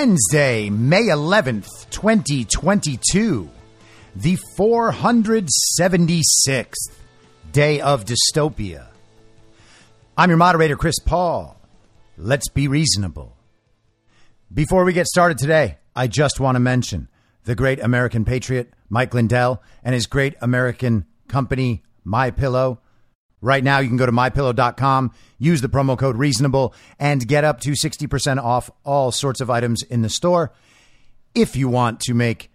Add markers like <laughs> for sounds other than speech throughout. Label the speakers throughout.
Speaker 1: Wednesday, May 11th, 2022, the 476th day of dystopia. I'm your moderator, Chris Paul. Let's be reasonable. Before we get started today, I just want to mention the great American patriot, Mike Lindell, and his great American company, My Pillow. Right now, you can go to mypillow.com, use the promo code reasonable, and get up to 60% off all sorts of items in the store if you want to make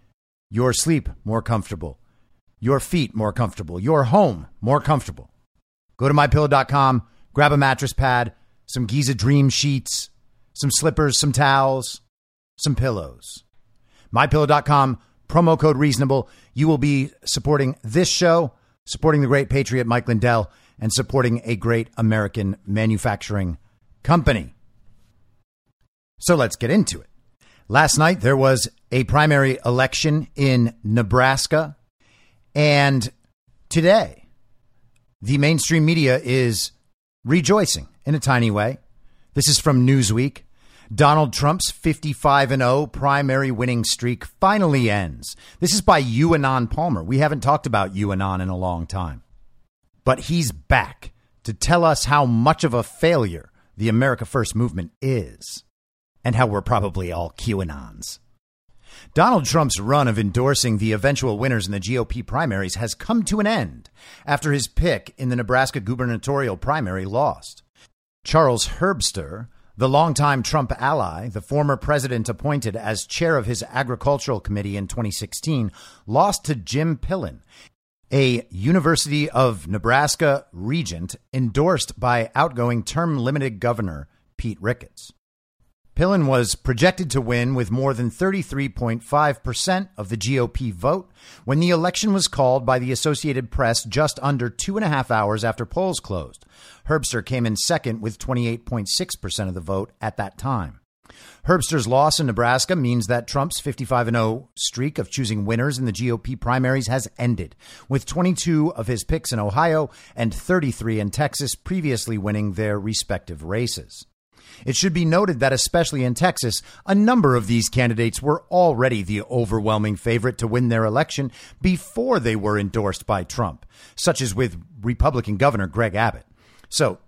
Speaker 1: your sleep more comfortable, your feet more comfortable, your home more comfortable. Go to mypillow.com, grab a mattress pad, some Giza Dream sheets, some slippers, some towels, some pillows. MyPillow.com, promo code reasonable. You will be supporting this show, supporting the great patriot Mike Lindell, and supporting a great American manufacturing company. So let's get into it. Last night there was a primary election in Nebraska, and today the mainstream media is rejoicing in a tiny way. This is from Newsweek. Donald Trump's 55 and 0 primary winning streak finally ends. This is by UAnon Palmer. We haven't talked about UAnon in a long time. But he's back to tell us how much of a failure the America First movement is and how we're probably all QAnons. Donald Trump's run of endorsing the eventual winners in the GOP primaries has come to an end after his pick in the Nebraska gubernatorial primary lost. Charles Herbster, the longtime Trump ally, the former president appointed as chair of his agricultural committee in 2016, lost to Jim Pillen, a University of Nebraska regent endorsed by outgoing term limited governor Pete Ricketts. Pillen was projected to win with more than 33.5% of the GOP vote when the election was called by the Associated Press just under two and a half hours after polls closed. Herbster came in second with 28.6% of the vote at that time. Herbster's loss in Nebraska means that Trump's 55 0 streak of choosing winners in the GOP primaries has ended, with 22 of his picks in Ohio and 33 in Texas previously winning their respective races. It should be noted that, especially in Texas, a number of these candidates were already the overwhelming favorite to win their election before they were endorsed by Trump, such as with Republican Governor Greg Abbott. So,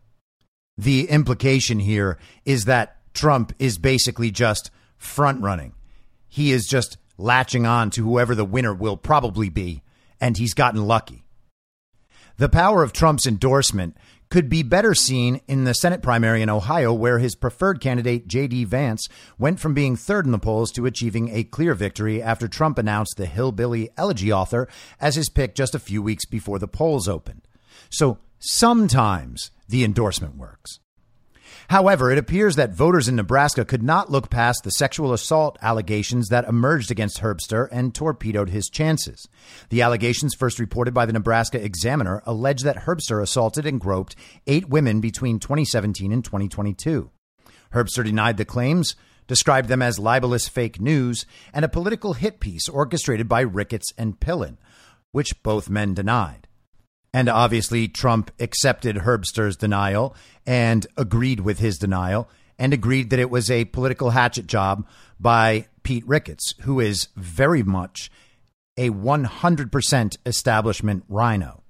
Speaker 1: the implication here is that Trump is basically just front running. He is just latching on to whoever the winner will probably be, and he's gotten lucky. The power of Trump's endorsement could be better seen in the Senate primary in Ohio, where his preferred candidate, J.D. Vance, went from being third in the polls to achieving a clear victory after Trump announced the Hillbilly Elegy author as his pick just a few weeks before the polls opened. So sometimes the endorsement works. However, it appears that voters in Nebraska could not look past the sexual assault allegations that emerged against Herbster and torpedoed his chances. The allegations, first reported by the Nebraska Examiner, allege that Herbster assaulted and groped eight women between 2017 and 2022. Herbster denied the claims, described them as libelous fake news, and a political hit piece orchestrated by Ricketts and Pillen, which both men denied. And obviously, Trump accepted Herbster's denial and agreed with his denial and agreed that it was a political hatchet job by Pete Ricketts, who is very much a 100% establishment RINO.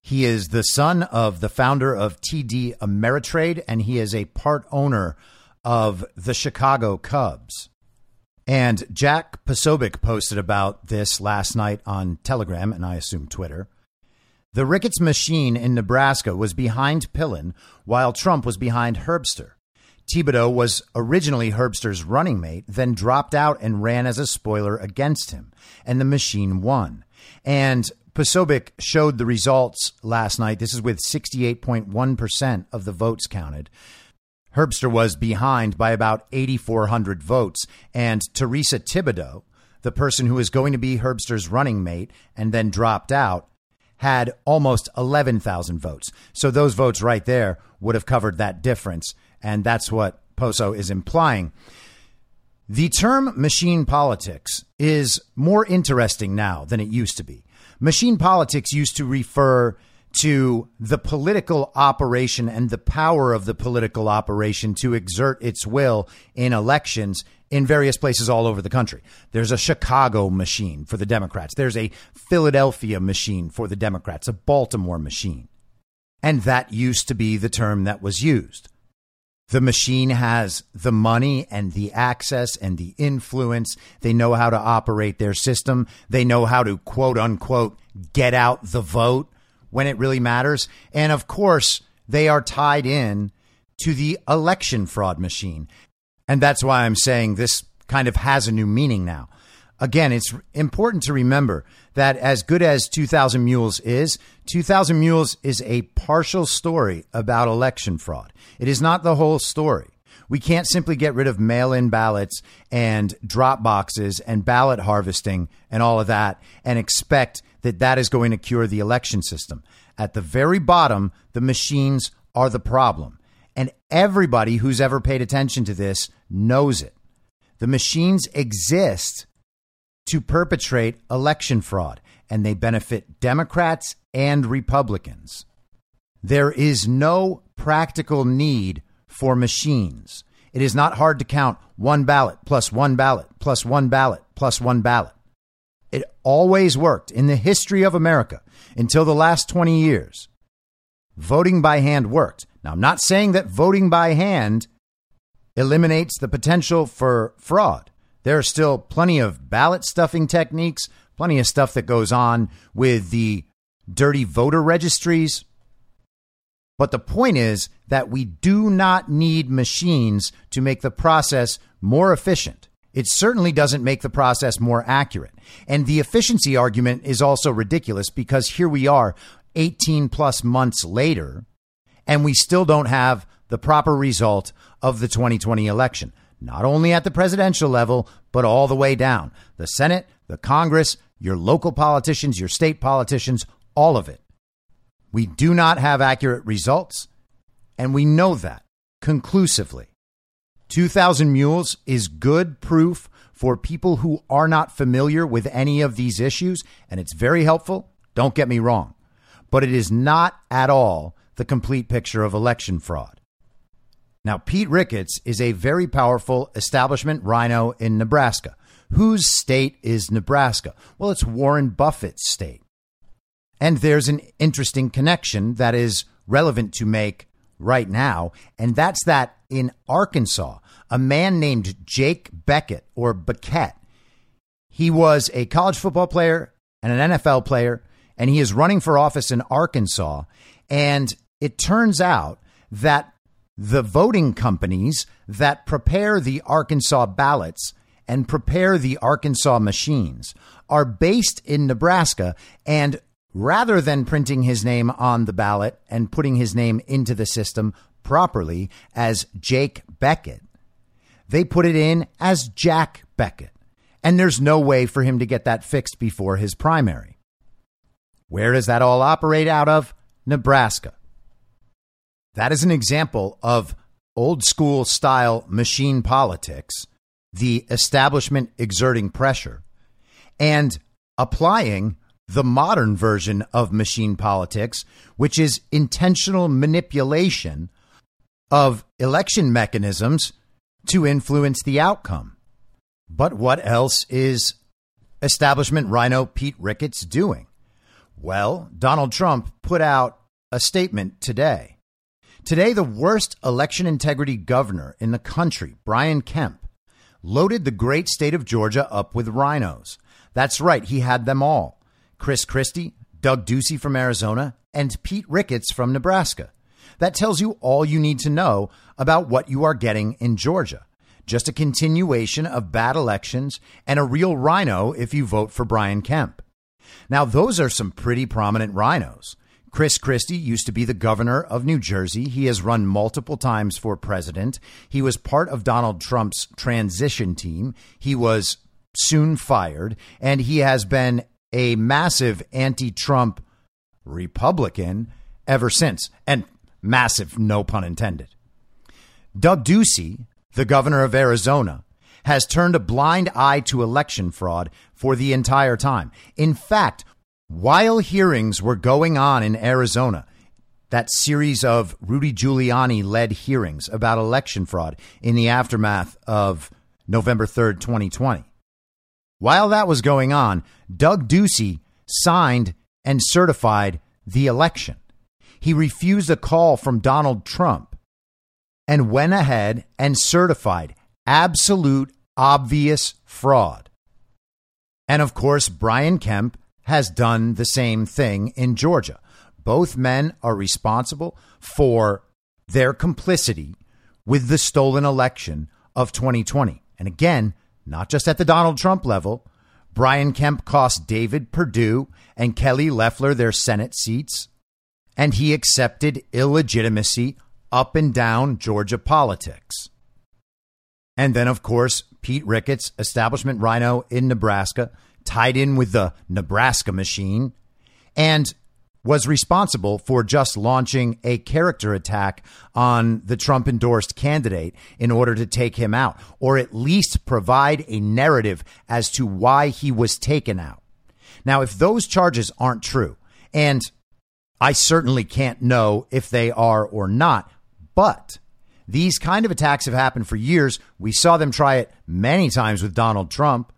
Speaker 1: He is the son of the founder of TD Ameritrade, and he is a part owner of the Chicago Cubs. And Jack Posobiec posted about this last night on Telegram, and I assume Twitter. The Ricketts machine in Nebraska was behind Pillen while Trump was behind Herbster. Thibodeau was originally Herbster's running mate, then dropped out and ran as a spoiler against him, and the machine won. And Posobiec showed the results last night. This is with 68.1% of the votes counted. Herbster was behind by about 8,400 votes. And Teresa Thibodeau, the person who was going to be Herbster's running mate and then dropped out, had almost 11,000 votes. So those votes right there would have covered that difference. And that's what Poso is implying. The term machine politics is more interesting now than it used to be. Machine politics used to refer to the political operation and the power of the political operation to exert its will in elections in various places all over the country. There's a Chicago machine for the Democrats. There's a Philadelphia machine for the Democrats, a Baltimore machine. And that used to be the term that was used. The machine has the money and the access and the influence. They know how to operate their system. They know how to quote unquote get out the vote when it really matters. And of course, they are tied in to the election fraud machine. And that's why I'm saying this kind of has a new meaning now. Again, it's important to remember that as good as 2000 Mules is, 2000 Mules is a partial story about election fraud. It is not the whole story. We can't simply get rid of mail in ballots and drop boxes and ballot harvesting and all of that and expect that that is going to cure the election system. At the very bottom, the machines are the problem. Everybody who's ever paid attention to this knows it. The machines exist to perpetrate election fraud, and they benefit Democrats and Republicans. There is no practical need for machines. It is not hard to count one ballot plus one ballot plus one ballot plus one ballot. It always worked in the history of America until the last 20 years. Voting by hand worked. Now, I'm not saying that voting by hand eliminates the potential for fraud. There are still plenty of ballot stuffing techniques, plenty of stuff that goes on with the dirty voter registries. But the point is that we do not need machines to make the process more efficient. It certainly doesn't make the process more accurate. And the efficiency argument is also ridiculous because here we are 18 plus months later, and we still don't have the proper result of the 2020 election, not only at the presidential level, but all the way down. The Senate, the Congress, your local politicians, your state politicians, all of it. We do not have accurate results, and we know that conclusively. 2000 Mules is good proof for people who are not familiar with any of these issues, and it's very helpful. Don't get me wrong. But it is not at all the complete picture of election fraud. Now, Pete Ricketts is a very powerful establishment RINO in Nebraska. Whose state is Nebraska? Well, it's Warren Buffett's state. And there's an interesting connection that is relevant to make right now, and that's that in Arkansas, a man named Jake Bequette or Bequette. He was a college football player and an NFL player, and he is running for office in Arkansas. And it turns out that the voting companies that prepare the Arkansas ballots and prepare the Arkansas machines are based in Nebraska and rather than printing his name on the ballot and putting his name into the system properly as Jake Bequette, they put it in as Jack Bequette. And there's no way for him to get that fixed before his primary. Where does that all operate out of? Nebraska. That is an example of old school style machine politics, the establishment exerting pressure, and applying the modern version of machine politics, which is intentional manipulation of election mechanisms to influence the outcome. But what else is establishment RINO Pete Ricketts doing? Well, Donald Trump put out a statement today. Today, the worst election integrity governor in the country, Brian Kemp, loaded the great state of Georgia up with RINOs. That's right, he had them all Chris Christie, Doug Ducey from Arizona, and Pete Ricketts from Nebraska. That tells you all you need to know about what you are getting in Georgia. Just a continuation of bad elections and a real RINO if you vote for Brian Kemp. Now, those are some pretty prominent RINOs. Chris Christie used to be the governor of New Jersey. He has run multiple times for president. He was part of Donald Trump's transition team. He was soon fired, and he has been a massive anti Trump Republican ever since. And massive, no pun intended. Doug Ducey, the governor of Arizona, has turned a blind eye to election fraud for the entire time. In fact, while hearings were going on in Arizona, that series of Rudy Giuliani led hearings about election fraud in the aftermath of November 3rd, 2020. While that was going on, Doug Ducey signed and certified the election. He refused a call from Donald Trump and went ahead and certified absolute obvious fraud. And of course, Brian Kemp has done the same thing in Georgia. Both men are responsible for their complicity with the stolen election of 2020. And again, not just at the Donald Trump level. Brian Kemp cost David Perdue and Kelly Loeffler their Senate seats, and he accepted illegitimacy up and down Georgia politics. And then, of course, Pete Ricketts, establishment RINO in Nebraska, tied in with the Nebraska machine, and was responsible for just launching a character attack on the Trump endorsed candidate in order to take him out, or at least provide a narrative as to why he was taken out. Now, if those charges aren't true, and I certainly can't know if they are or not, but these kind of attacks have happened for years. We saw them try it many times with Donald Trump.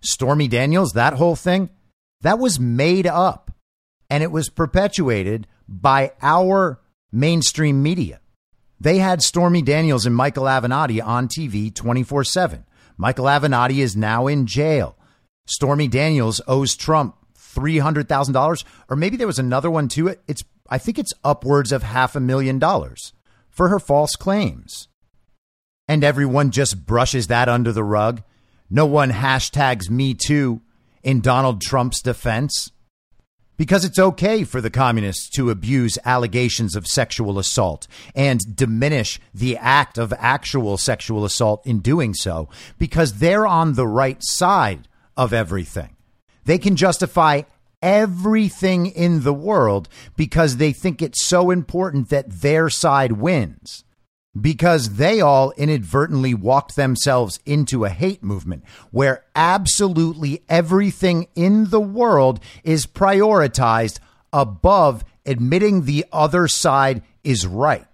Speaker 1: Stormy Daniels, that whole thing, that was made up and it was perpetuated by our mainstream media. They had Stormy Daniels and Michael Avenatti on TV 24 7. Michael Avenatti is now in jail. Stormy Daniels owes Trump $300,000, or maybe there was another one too. It's, I think it's upwards of half a million dollars for her false claims. And everyone just brushes that under the rug. No one hashtags me too in Donald Trump's defense because it's okay for the communists to abuse allegations of sexual assault and diminish the act of actual sexual assault in doing so because they're on the right side of everything. They can justify everything in the world because they think it's so important that their side wins because they all inadvertently walked themselves into a hate movement where absolutely everything in the world is prioritized above admitting the other side is right.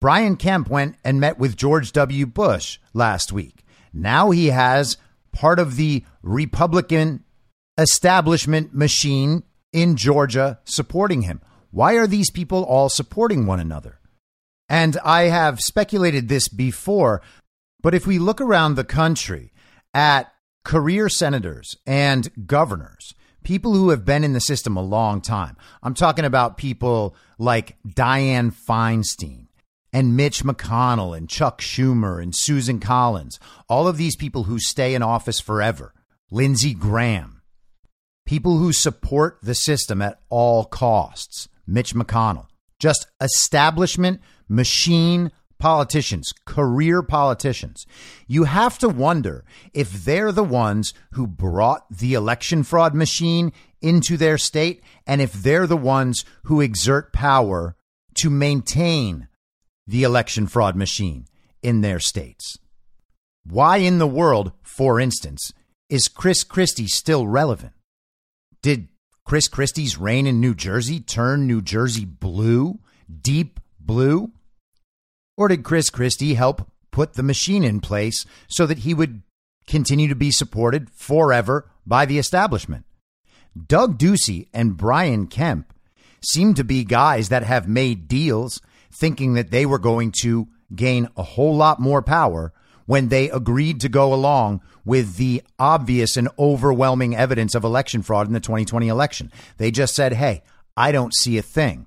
Speaker 1: Brian Kemp went and met with George W. Bush last week. Now he has part of the Republican establishment machine in Georgia supporting him. Why are these people all supporting one another? And I have speculated this before, but if we look around the country at career senators and governors, people who have been in the system a long time, I'm talking about people like Dianne Feinstein and Mitch McConnell and Chuck Schumer and Susan Collins, all of these people who stay in office forever, Lindsey Graham, people who support the system at all costs, Mitch McConnell, just establishment machine politicians, career politicians. You have to wonder if they're the ones who brought the election fraud machine into their state and if they're the ones who exert power to maintain the election fraud machine in their states. Why in the world, for instance, is Chris Christie still relevant? Did Chris Christie's reign in New Jersey turn New Jersey blue, deep blue? Or did Chris Christie help put the machine in place so that he would continue to be supported forever by the establishment? Doug Ducey and Brian Kemp seem to be guys that have made deals thinking that they were going to gain a whole lot more power when they agreed to go along with the obvious and overwhelming evidence of election fraud in the 2020 election. They just said, hey, I don't see a thing.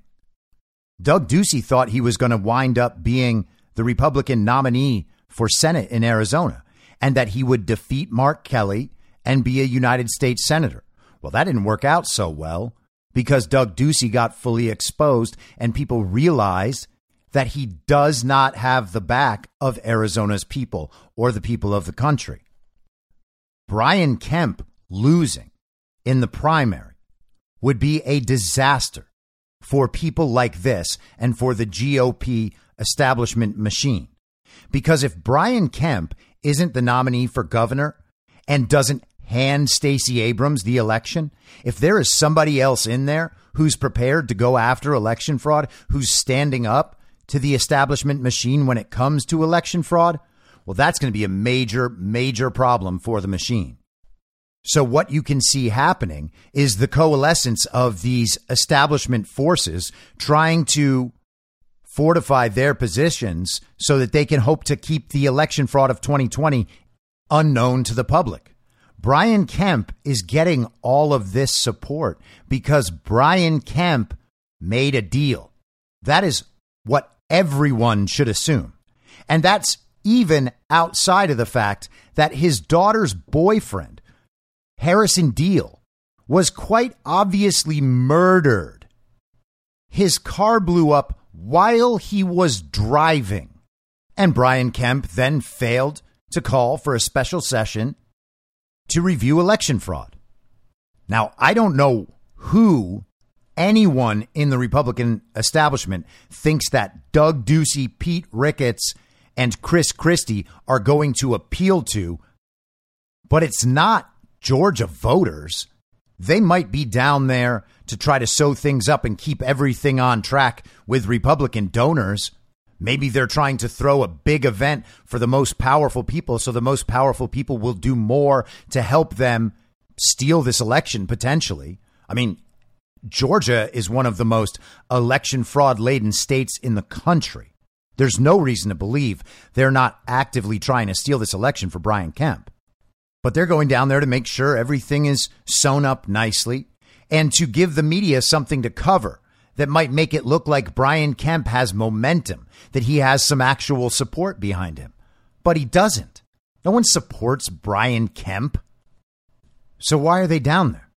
Speaker 1: Doug Ducey thought he was going to wind up being the Republican nominee for Senate in Arizona and that he would defeat Mark Kelly and be a United States Senator. Well, that didn't work out so well because Doug Ducey got fully exposed and people realized that he does not have the back of Arizona's people or the people of the country. Brian Kemp losing in the primary would be a disaster for people like this and for the GOP establishment machine. Because if Brian Kemp isn't the nominee for governor and doesn't hand Stacey Abrams the election, if there is somebody else in there who's prepared to go after election fraud, who's standing up to the establishment machine when it comes to election fraud, well, that's going to be a major, major problem for the machine. So, what you can see happening is the coalescence of these establishment forces trying to fortify their positions so that they can hope to keep the election fraud of 2020 unknown to the public. Brian Kemp is getting all of this support because Brian Kemp made a deal. That is what everyone should assume. And that's even outside of the fact that his daughter's boyfriend, Harrison Deal, was quite obviously murdered. His car blew up while he was driving. And Brian Kemp then failed to call for a special session to review election fraud. Now, I don't know who anyone in the Republican establishment thinks that Doug Ducey, Pete Ricketts, and Chris Christie are going to appeal to, but it's not Georgia voters. They might be down there to try to sew things up and keep everything on track with Republican donors. Maybe they're trying to throw a big event for the most powerful people so the most powerful people will do more to help them steal this election potentially. I mean, Georgia is one of the most election fraud laden states in the country. There's no reason to believe they're not actively trying to steal this election for Brian Kemp. But they're going down there to make sure everything is sewn up nicely and to give the media something to cover that might make it look like Brian Kemp has momentum, that he has some actual support behind him. But he doesn't. No one supports Brian Kemp. So why are they down there?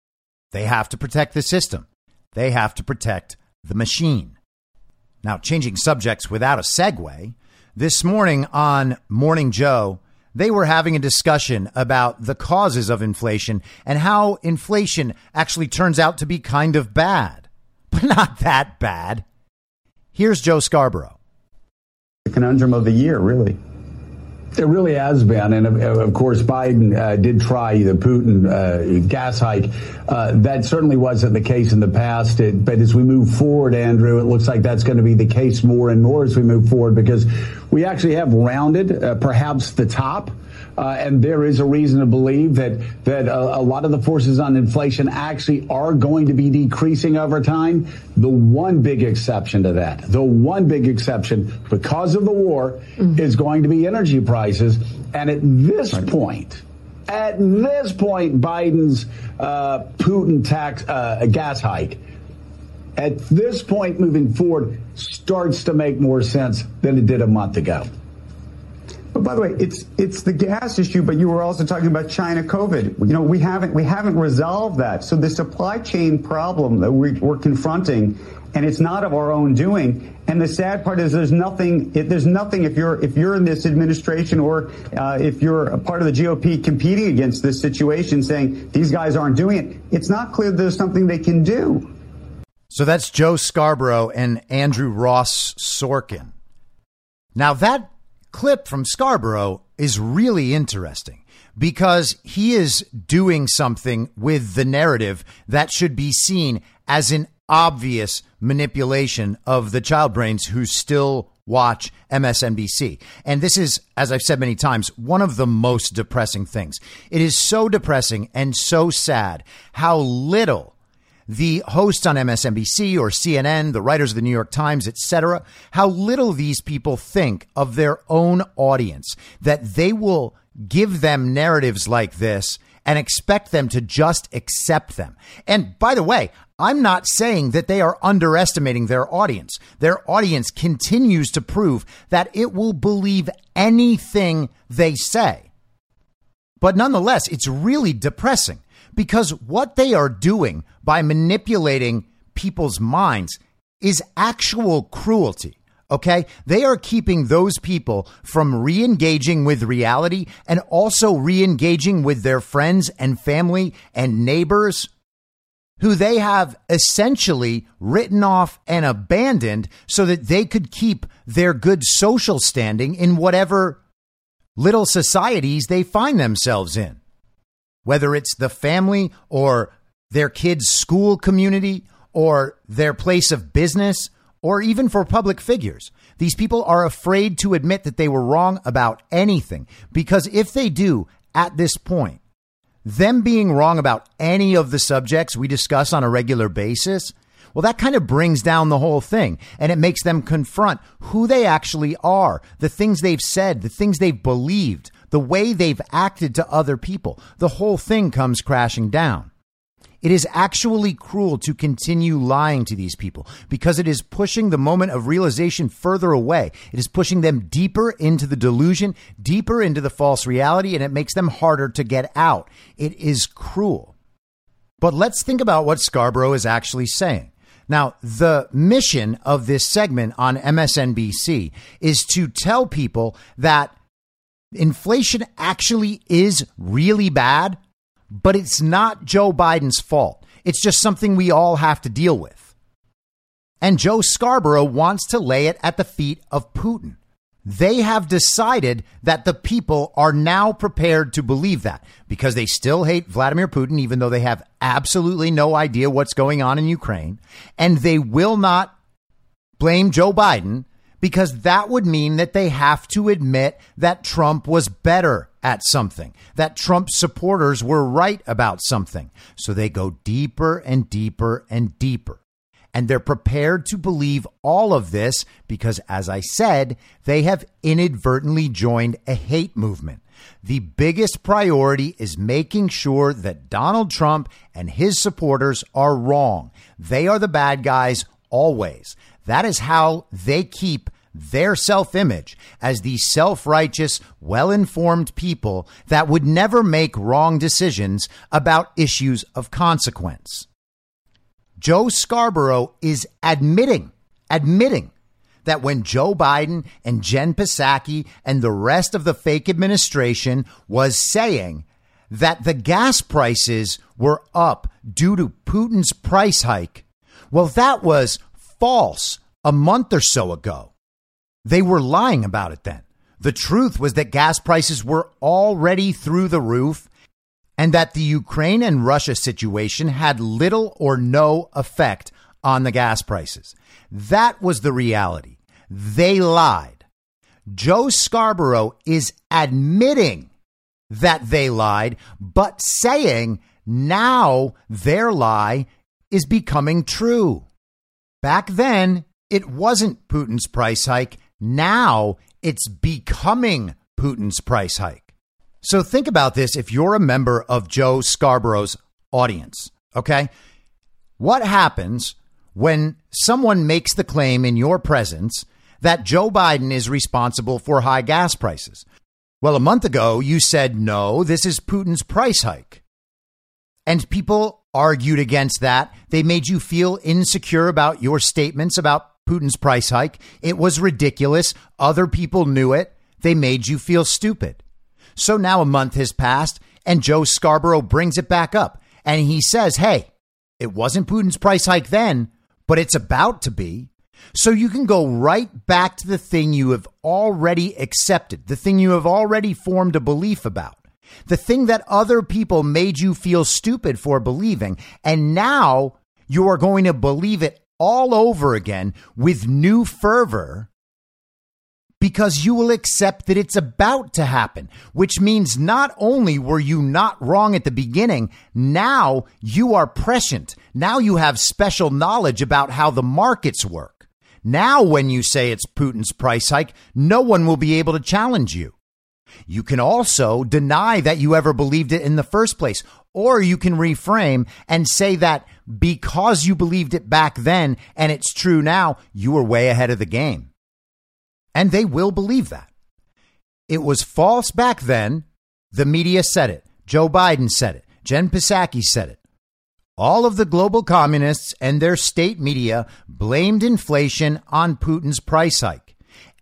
Speaker 1: They have to protect the system. They have to protect the machine. Now, changing subjects without a segue, this morning on Morning Joe, they were having a discussion about the causes of inflation and how inflation actually turns out to be kind of bad, but not that bad. Here's Joe Scarborough.
Speaker 2: The conundrum of the year, really. It really has been, and of, of course, Biden uh, did try the Putin uh, gas hike. Uh, that certainly wasn't the case in the past. It, but as we move forward, Andrew, it looks like that's going to be the case more and more as we move forward because we actually have rounded uh, perhaps the top. Uh, and there is a reason to believe that that a, a, lot of the forces on inflation actually are going to be decreasing over time. The one big exception to that, the one big exception, because of the war, mm-hmm. is going to be energy prices. And at this right. point, at this point, Biden's uh, Putin tax uh, gas hike at this point moving forward starts to make more sense than it did a month ago.
Speaker 3: But by the way, it's it's the gas issue, but you were also talking about China COVID. You know, we haven't we haven't resolved that. So the supply chain problem that we, are confronting, and it's not of our own doing. And the sad part is there's nothing. There's nothing if you're if you're in this administration or uh, if you're a part of the GOP competing against this situation, saying these guys aren't doing it. It's not clear there's something they can do.
Speaker 1: So that's Joe Scarborough and Andrew Ross Sorkin. Now that clip from Scarborough is really interesting because he is doing something with the narrative that should be seen as an obvious manipulation of the child brains who still watch MSNBC. And this is, as I've said many times, one of the most depressing things. It is so depressing and so sad how little the hosts on MSNBC or CNN, the writers of the New York Times, etc., how little these people think of their own audience, that they will give them narratives like this and expect them to just accept them. And by the way, I'm not saying that they are underestimating their audience. Their audience continues to prove that it will believe anything they say. But nonetheless, it's really depressing because what they are doing by manipulating people's minds is actual cruelty. Okay. They are keeping those people from re engaging with reality and also re engaging with their friends and family and neighbors who they have essentially written off and abandoned so that they could keep their good social standing in whatever little societies they find themselves in. Whether it's the family or their kids' school community or their place of business or even for public figures. These people are afraid to admit that they were wrong about anything because if they do at this point, them being wrong about any of the subjects we discuss on a regular basis, well, that kind of brings down the whole thing and it makes them confront who they actually are, the things they've said, the things they've believed, the way they've acted to other people. The whole thing comes crashing down. It is actually cruel to continue lying to these people because it is pushing the moment of realization further away. It is pushing them deeper into the delusion, deeper into the false reality, and it makes them harder to get out. It is cruel. But let's think about what Scarborough is actually saying. Now, the mission of this segment on MSNBC is to tell people that inflation actually is really bad but it's not Joe Biden's fault. It's just something we all have to deal with. And Joe Scarborough wants to lay it at the feet of Putin. They have decided that the people are now prepared to believe that because they still hate Vladimir Putin, even though they have absolutely no idea what's going on in Ukraine. And they will not blame Joe Biden because that would mean that they have to admit that Trump was better at something, that Trump supporters were right about something. So they go deeper and deeper and deeper. And they're prepared to believe all of this because, as I said, they have inadvertently joined a hate movement. The biggest priority is making sure that Donald Trump and his supporters are wrong. They are the bad guys always. That is how they keep their self image as these self righteous, well informed people that would never make wrong decisions about issues of consequence. Joe Scarborough is admitting, admitting that when Joe Biden and Jen Psaki and the rest of the fake administration was saying that the gas prices were up due to Putin's price hike, well, that was false a month or so ago. They were lying about it then. The truth was that gas prices were already through the roof and that the Ukraine and Russia situation had little or no effect on the gas prices. That was the reality. They lied. Joe Scarborough is admitting that they lied, but saying now their lie is becoming true. Back then, it wasn't Putin's price hike. Now it's becoming Putin's price hike. So think about this if you're a member of Joe Scarborough's audience, okay? What happens when someone makes the claim in your presence that Joe Biden is responsible for high gas prices? Well, a month ago, you said, no, this is Putin's price hike. And people argued against that. They made you feel insecure about your statements about Putin's price hike. It was ridiculous. Other people knew it. They made you feel stupid. So now a month has passed and Joe Scarborough brings it back up and he says, Hey, it wasn't Putin's price hike then, but it's about to be. So you can go right back to the thing you have already accepted, the thing you have already formed a belief about, the thing that other people made you feel stupid for believing. And now you are going to believe it all over again with new fervor because you will accept that it's about to happen, which means not only were you not wrong at the beginning, now you are prescient. Now you have special knowledge about how the markets work. Now, when you say it's Putin's price hike, no one will be able to challenge you. You can also deny that you ever believed it in the first place, or you can reframe and say that because you believed it back then and it's true now, you were way ahead of the game. And they will believe that. It was false back then. The media said it. Joe Biden said it. Jen Psaki said it. All of the global communists and their state media blamed inflation on Putin's price hike.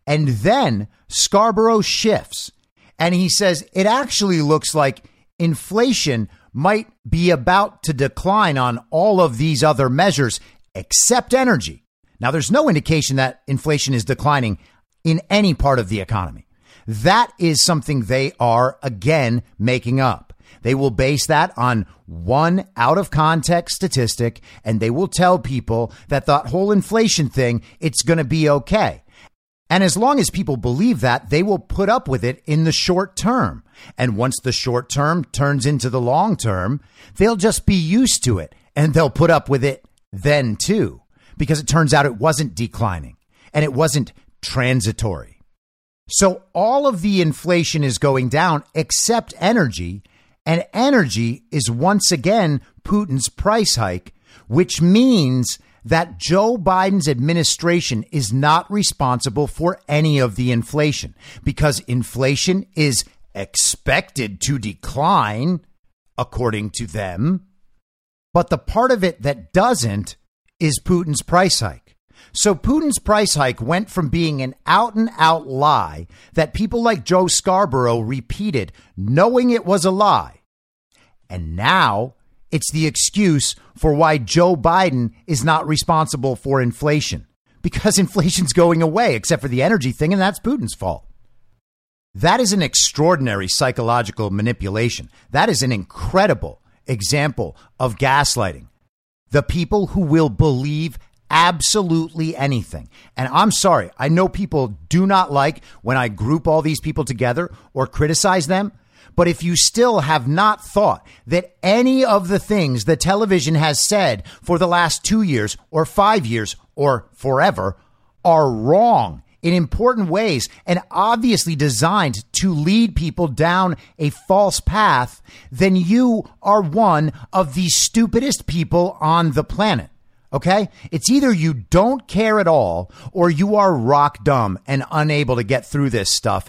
Speaker 1: And then Scarborough shifts and he says it actually looks like inflation might be about to decline on all of these other measures except energy. Now, there's no indication that inflation is declining in any part of the economy. That is something they are again making up. They will base that on one out of context statistic and they will tell people that that whole inflation thing, it's going to be okay. And as long as people believe that, they will put up with it in the short term. And once the short term turns into the long term, they'll just be used to it and they'll put up with it then too, because it turns out it wasn't declining and it wasn't transitory. So all of the inflation is going down except energy. And energy is once again Putin's price hike, which means that Joe Biden's administration is not responsible for any of the inflation because inflation is expected to decline, according to them. But the part of it that doesn't is Putin's price hike. So Putin's price hike went from being an out and out lie that people like Joe Scarborough repeated, knowing it was a lie. And now it's the excuse for why Joe Biden is not responsible for inflation because <laughs> inflation's going away, except for the energy thing, and that's Putin's fault. That is an extraordinary psychological manipulation. That is an incredible example of gaslighting. The people who will believe absolutely anything. And I'm sorry, I know people do not like when I group all these people together or criticize them. But if you still have not thought that any of the things the television has said for the last two years or five years or forever are wrong in important ways and obviously designed to lead people down a false path, then you are one of the stupidest people on the planet. Okay? It's either you don't care at all or you are rock dumb and unable to get through this stuff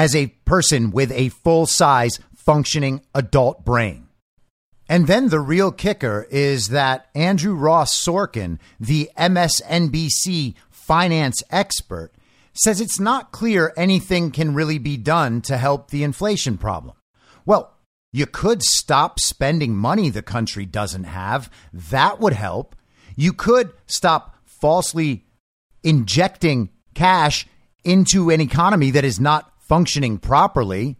Speaker 1: as a person with a full size functioning adult brain. And then the real kicker is that Andrew Ross Sorkin, the MSNBC finance expert, says it's not clear anything can really be done to help the inflation problem. Well, you could stop spending money the country doesn't have. That would help. You could stop falsely injecting cash into an economy that is not functioning properly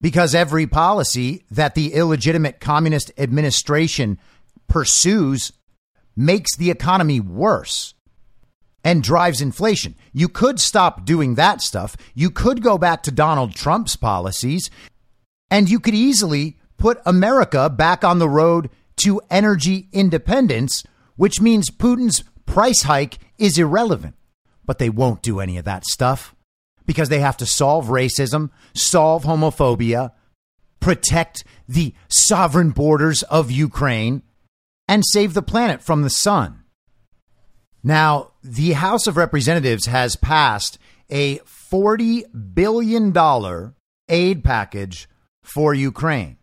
Speaker 1: because every policy that the illegitimate communist administration pursues makes the economy worse and drives inflation. You could stop doing that stuff. You could go back to Donald Trump's policies and you could easily put America back on the road to energy independence, which means Putin's price hike is irrelevant. But they won't do any of that stuff because they have to solve racism, solve homophobia, protect the sovereign borders of Ukraine, and save the planet from the sun. Now, the House of Representatives has passed a $40 billion aid package for Ukraine,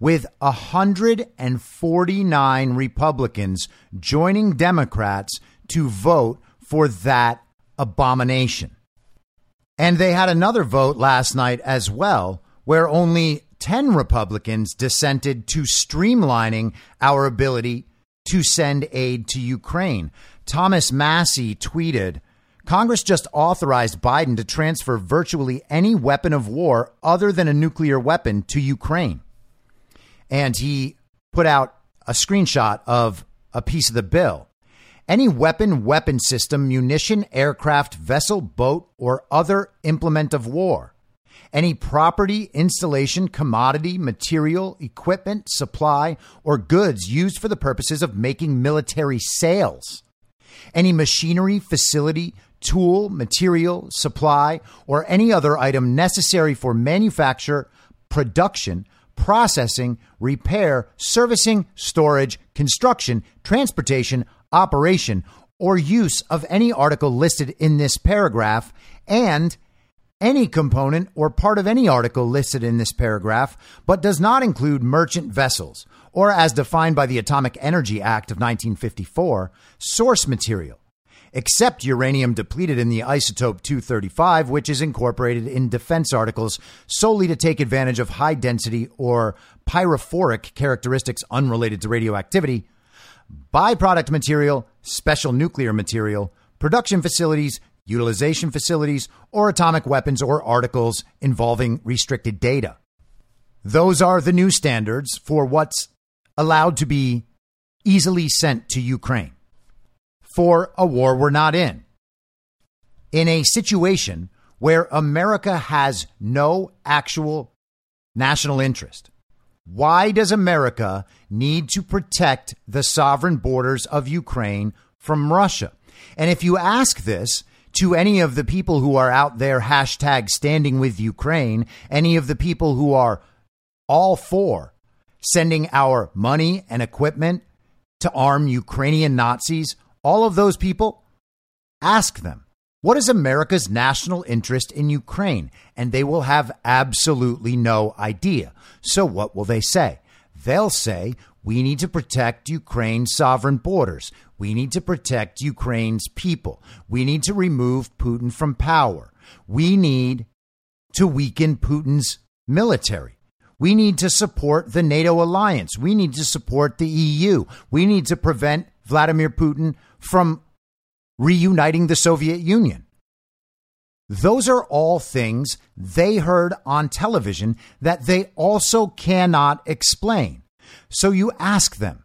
Speaker 1: with 149 Republicans joining Democrats to vote for that abomination. And they had another vote last night as well, where only 10 Republicans dissented to streamlining our ability to send aid to Ukraine. Thomas Massie tweeted Congress just authorized Biden to transfer virtually any weapon of war other than a nuclear weapon to Ukraine. And he put out a screenshot of a piece of the bill. Any weapon, weapon system, munition, aircraft, vessel, boat, or other implement of war, any property, installation, commodity, material, equipment, supply, or goods used for the purposes of making military sales, any machinery, facility, tool, material, supply, or any other item necessary for manufacture, production, processing, repair, servicing, storage, construction, transportation, operation, or use of any article listed in this paragraph, and any component or part of any article listed in this paragraph, but does not include merchant vessels, or as defined by the Atomic Energy Act of 1954, source material, except uranium depleted in the isotope 235, which is incorporated in defense articles solely to take advantage of high density or pyrophoric characteristics unrelated to radioactivity, byproduct material, special nuclear material, production facilities, utilization facilities, or atomic weapons or articles involving restricted data. Those are the new standards for what's allowed to be easily sent to Ukraine for a war we're not in. In a situation where America has no actual national interest, why does America need to protect the sovereign borders of Ukraine from Russia? And if you ask this to any of the people who are out there hashtag standing with Ukraine, any of the people who are all for sending our money and equipment to arm Ukrainian Nazis, all of those people, ask them, what is America's national interest in Ukraine? And they will have absolutely no idea. So, what will they say? They'll say, we need to protect Ukraine's sovereign borders. We need to protect Ukraine's people. We need to remove Putin from power. We need to weaken Putin's military. We need to support the NATO alliance. We need to support the EU. We need to prevent Vladimir Putin from reuniting the Soviet Union. Those are all things they heard on television that they also cannot explain. So you ask them,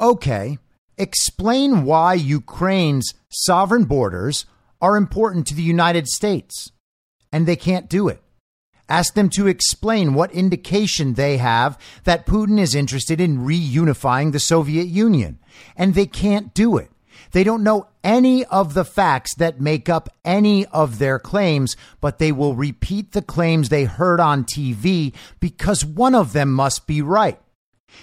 Speaker 1: okay, explain why Ukraine's sovereign borders are important to the United States. And they can't do it. Ask them to explain what indication they have that Putin is interested in reunifying the Soviet Union. And they can't do it. They don't know any of the facts that make up any of their claims, but they will repeat the claims they heard on TV because one of them must be right.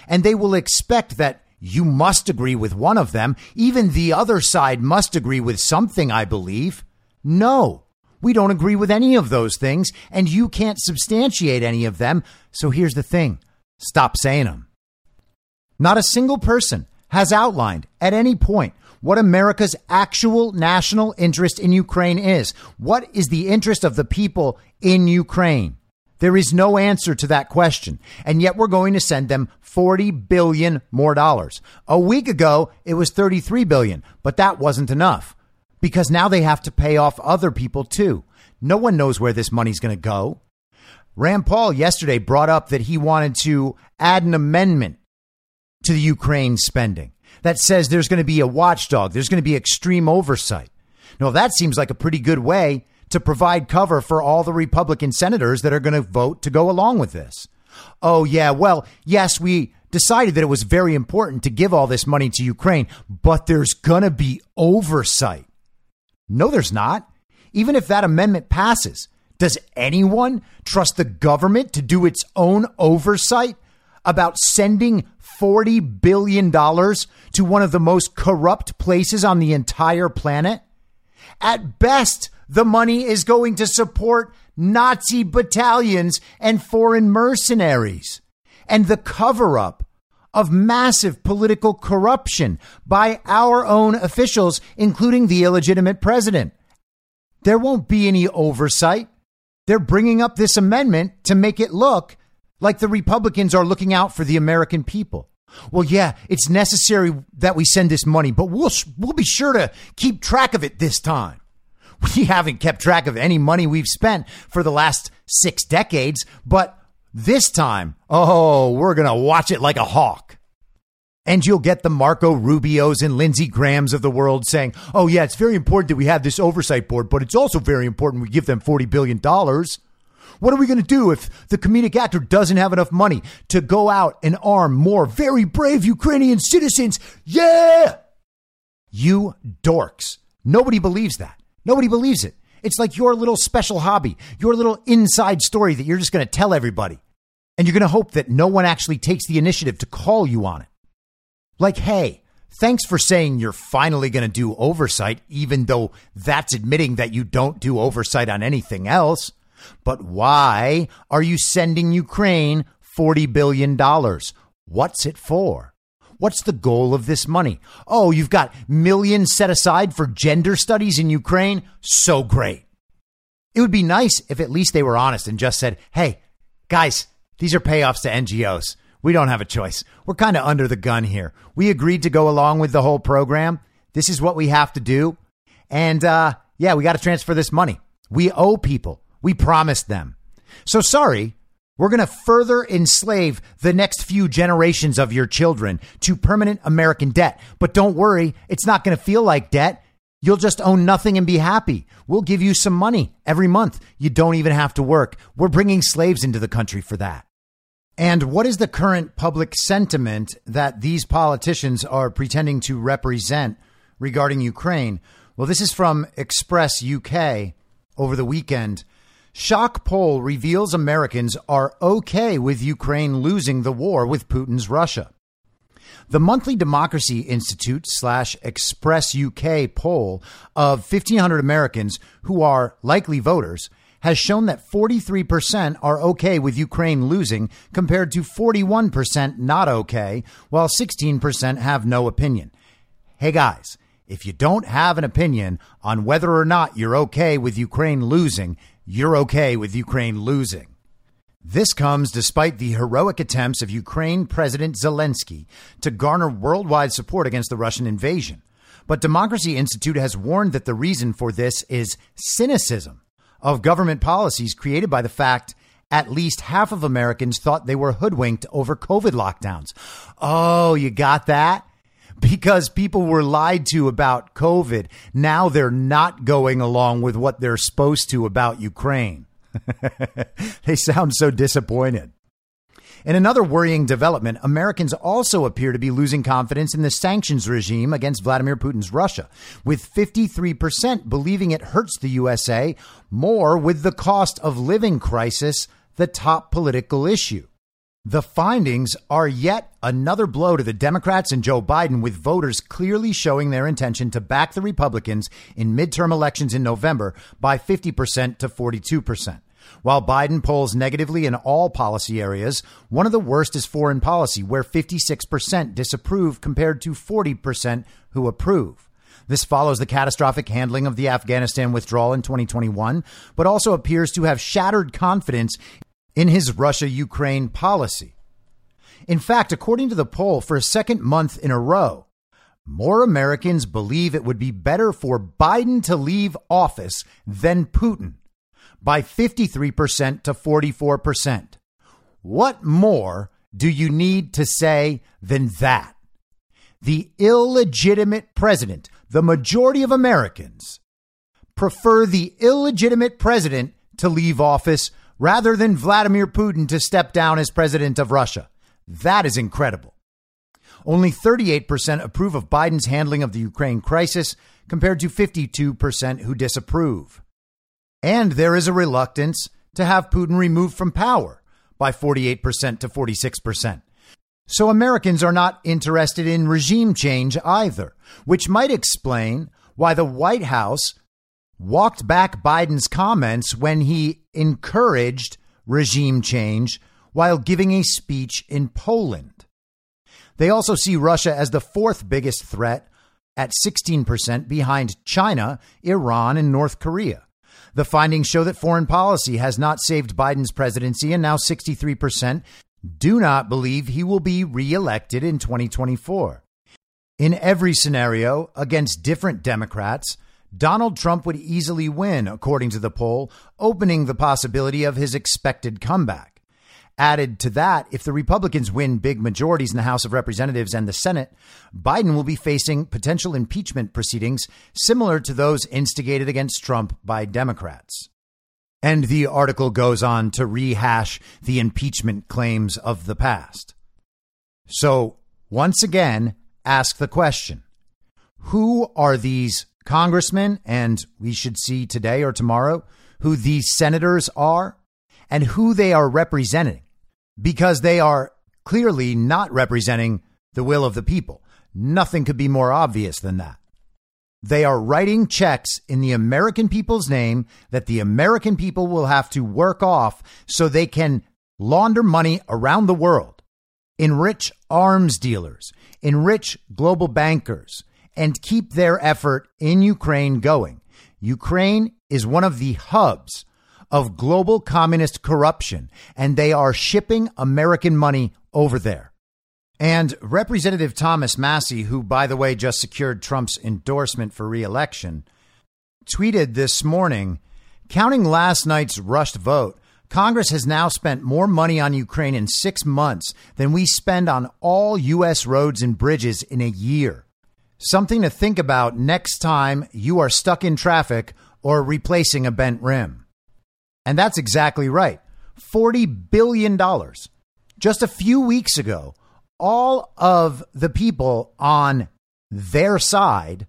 Speaker 1: And they will expect that you must agree with one of them. Even the other side must agree with something, I believe. No, we don't agree with any of those things, and you can't substantiate any of them. So here's the thing stop saying them. Not a single person has outlined at any point what America's actual national interest in Ukraine is. What is the interest of the people in Ukraine? There is no answer to that question. And yet we're going to send them 40 billion more dollars. A week ago, it was 33 billion, but that wasn't enough because now they have to pay off other people too. No one knows where this money's going to go. Rand Paul yesterday brought up that he wanted to add an amendment to the Ukraine spending that says there's going to be a watchdog, there's going to be extreme oversight. Now, that seems like a pretty good way to provide cover for all the Republican senators that are going to vote to go along with this. Oh, yeah, well, yes, we decided that it was very important to give all this money to Ukraine, but there's going to be oversight. No, there's not. Even if that amendment passes, does anyone trust the government to do its own oversight about sending $40 billion to one of the most corrupt places on the entire planet? At best, the money is going to support Nazi battalions and foreign mercenaries and the cover up of massive political corruption by our own officials, including the illegitimate president. There won't be any oversight. They're bringing up this amendment to make it look like the Republicans are looking out for the American people. Well, yeah, it's necessary that we send this money, but we'll we'll be sure to keep track of it this time. <laughs> We haven't kept track of any money we've spent for the last 6 decades, but this time, oh, we're going to watch it like a hawk. And you'll get the Marco Rubios and Lindsey Grahams of the world saying, oh, yeah, it's very important that we have this oversight board, but it's also very important we give them $40 billion. What are we going to do if the comedic actor doesn't have enough money to go out and arm more very brave Ukrainian citizens? Yeah! You dorks. Nobody believes that. Nobody believes it. It's like your little special hobby, your little inside story that you're just going to tell everybody. And you're going to hope that no one actually takes the initiative to call you on it. Like, hey, thanks for saying you're finally going to do oversight, even though that's admitting that you don't do oversight on anything else. But why are you sending Ukraine $40 billion? What's it for? What's the goal of this money? Oh, you've got millions set aside for gender studies in Ukraine? So great. It would be nice if at least they were honest and just said, hey, guys, these are payoffs to NGOs. We don't have a choice. We're kind of under the gun here. We agreed to go along with the whole program. This is what we have to do. And uh, yeah, we got to transfer this money. We owe people. We promised them. So sorry, we're going to further enslave the next few generations of your children to permanent American debt. But don't worry, it's not going to feel like debt. You'll just own nothing and be happy. We'll give you some money every month. You don't even have to work. We're bringing slaves into the country for that. And what is the current public sentiment that these politicians are pretending to represent regarding Ukraine? Well, this is from Express UK over the weekend. Shock poll reveals Americans are okay with Ukraine losing the war with Putin's Russia. The monthly Democracy Institute slash Express UK poll of 1,500 Americans who are likely voters has shown that 43% are okay with Ukraine losing compared to 41% not okay, while 16% have no opinion. Hey guys, if you don't have an opinion on whether or not you're okay with Ukraine losing, you're okay with Ukraine losing. This comes despite the heroic attempts of Ukraine President Zelensky to garner worldwide support against the Russian invasion. But Democracy Institute has warned that the reason for this is cynicism of government policies created by the fact at least half of Americans thought they were hoodwinked over COVID lockdowns. Oh, you got that? Because people were lied to about COVID. Now they're not going along with what they're supposed to about Ukraine. <laughs> they sound so disappointed. In another worrying development, Americans also appear to be losing confidence in the sanctions regime against Vladimir Putin's Russia, with 53% believing it hurts the USA more with the cost of living crisis the top political issue. The findings are yet another blow to the Democrats and Joe Biden, with voters clearly showing their intention to back the Republicans in midterm elections in November by 50% to 42%. While Biden polls negatively in all policy areas, one of the worst is foreign policy, where 56% disapprove compared to 40% who approve. This follows the catastrophic handling of the Afghanistan withdrawal in 2021, but also appears to have shattered confidence in his Russia Ukraine policy. In fact, according to the poll, for a second month in a row, more Americans believe it would be better for Biden to leave office than Putin by 53% to 44%. What more do you need to say than that? The illegitimate president, the majority of Americans, prefer the illegitimate president to leave office rather than Vladimir Putin to step down as president of Russia. That is incredible. Only 38% approve of Biden's handling of the Ukraine crisis, compared to 52% who disapprove. And there is a reluctance to have Putin removed from power by 48% to 46%. So Americans are not interested in regime change either, which might explain why the White House walked back Biden's comments when he encouraged regime change while giving a speech in Poland. They also see Russia as the fourth biggest threat at 16% behind China, Iran, and North Korea. The findings show that foreign policy has not saved Biden's presidency, and now 63% do not believe he will be reelected in 2024. In every scenario, against different Democrats, Donald Trump would easily win, according to the poll, opening the possibility of his expected comeback. added to that, if the Republicans win big majorities in the House of Representatives and the Senate, Biden will be facing potential impeachment proceedings similar to those instigated against Trump by Democrats. And the article goes on to rehash the impeachment claims of the past. So, once again, ask the question Who are these congressmen, and we should see today or tomorrow who these senators are and who they are representing? Because they are clearly not representing the will of the people. Nothing could be more obvious than that. They are writing checks in the American people's name that the American people will have to work off so they can launder money around the world, enrich arms dealers, enrich global bankers, and keep their effort in Ukraine going. Ukraine is one of the hubs of global communist corruption, and they are shipping American money over there. And Representative Thomas Massie, who, by the way, just secured Trump's endorsement for reelection, tweeted this morning counting last night's rushed vote, Congress has now spent more money on Ukraine in six months than we spend on all U.S. roads and bridges in a year. Something to think about next time you are stuck in traffic or replacing a bent rim. And that's exactly right. $40 billion. Just a few weeks ago, all of the people on their side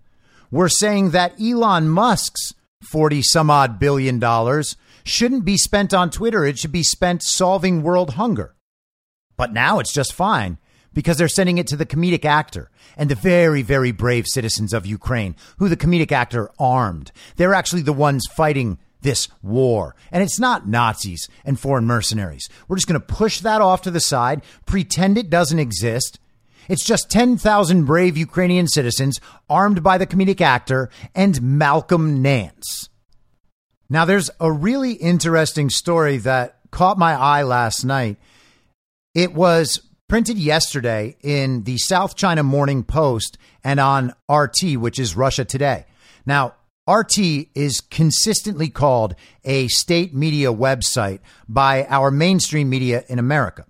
Speaker 1: were saying that Elon Musk's 40 some odd billion dollars shouldn't be spent on Twitter. It should be spent solving world hunger. But now it's just fine because they're sending it to the comedic actor and the very, very brave citizens of Ukraine, who the comedic actor armed. They're actually the ones fighting this war. And it's not Nazis and foreign mercenaries. We're just going to push that off to the side, pretend it doesn't exist. It's just 10,000 brave Ukrainian citizens armed by the comedic actor and Malcolm Nance. Now, there's a really interesting story that caught my eye last night. It was printed yesterday in the South China Morning Post and on RT, which is Russia Today. Now, RT is consistently called a state media website by our mainstream media in America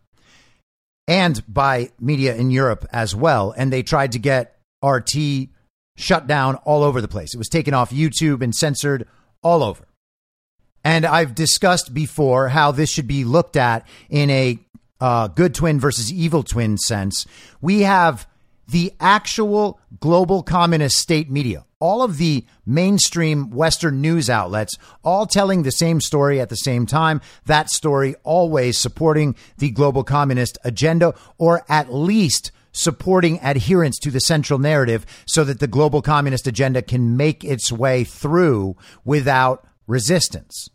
Speaker 1: and by media in Europe as well. And they tried to get RT shut down all over the place. It was taken off YouTube and censored all over. And I've discussed before how this should be looked at in a uh, good twin versus evil twin sense. We have the actual global communist state media, all of the mainstream Western news outlets, all telling the same story at the same time. That story always supporting the global communist agenda, or at least supporting adherence to the central narrative so that the global communist agenda can make its way through without resistance.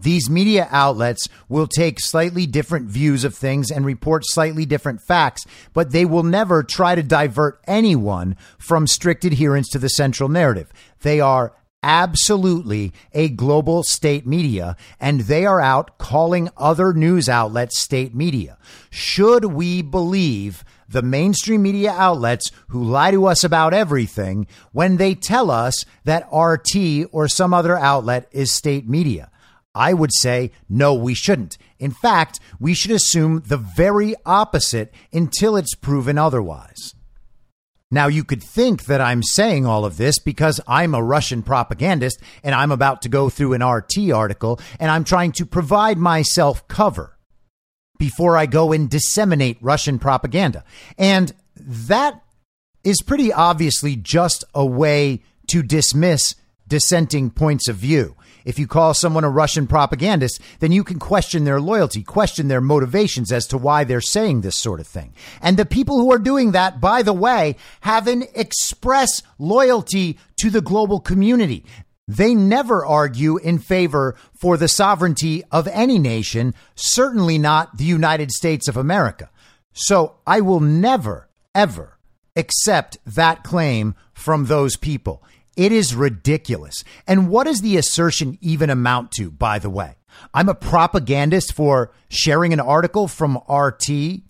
Speaker 1: These media outlets will take slightly different views of things and report slightly different facts, but they will never try to divert anyone from strict adherence to the central narrative. They are absolutely a global state media, and they are out calling other news outlets state media. Should we believe the mainstream media outlets who lie to us about everything when they tell us that RT or some other outlet is state media? I would say, no, we shouldn't. In fact, we should assume the very opposite until it's proven otherwise. Now, you could think that I'm saying all of this because I'm a Russian propagandist and I'm about to go through an RT article and I'm trying to provide myself cover before I go and disseminate Russian propaganda. And that is pretty obviously just a way to dismiss dissenting points of view. If you call someone a Russian propagandist, then you can question their loyalty, question their motivations as to why they're saying this sort of thing. And the people who are doing that, by the way, have an express loyalty to the global community. They never argue in favor for the sovereignty of any nation, certainly not the United States of America. So I will never, ever accept that claim from those people. It is ridiculous. And what does the assertion even amount to, by the way? I'm a propagandist for sharing an article from RT.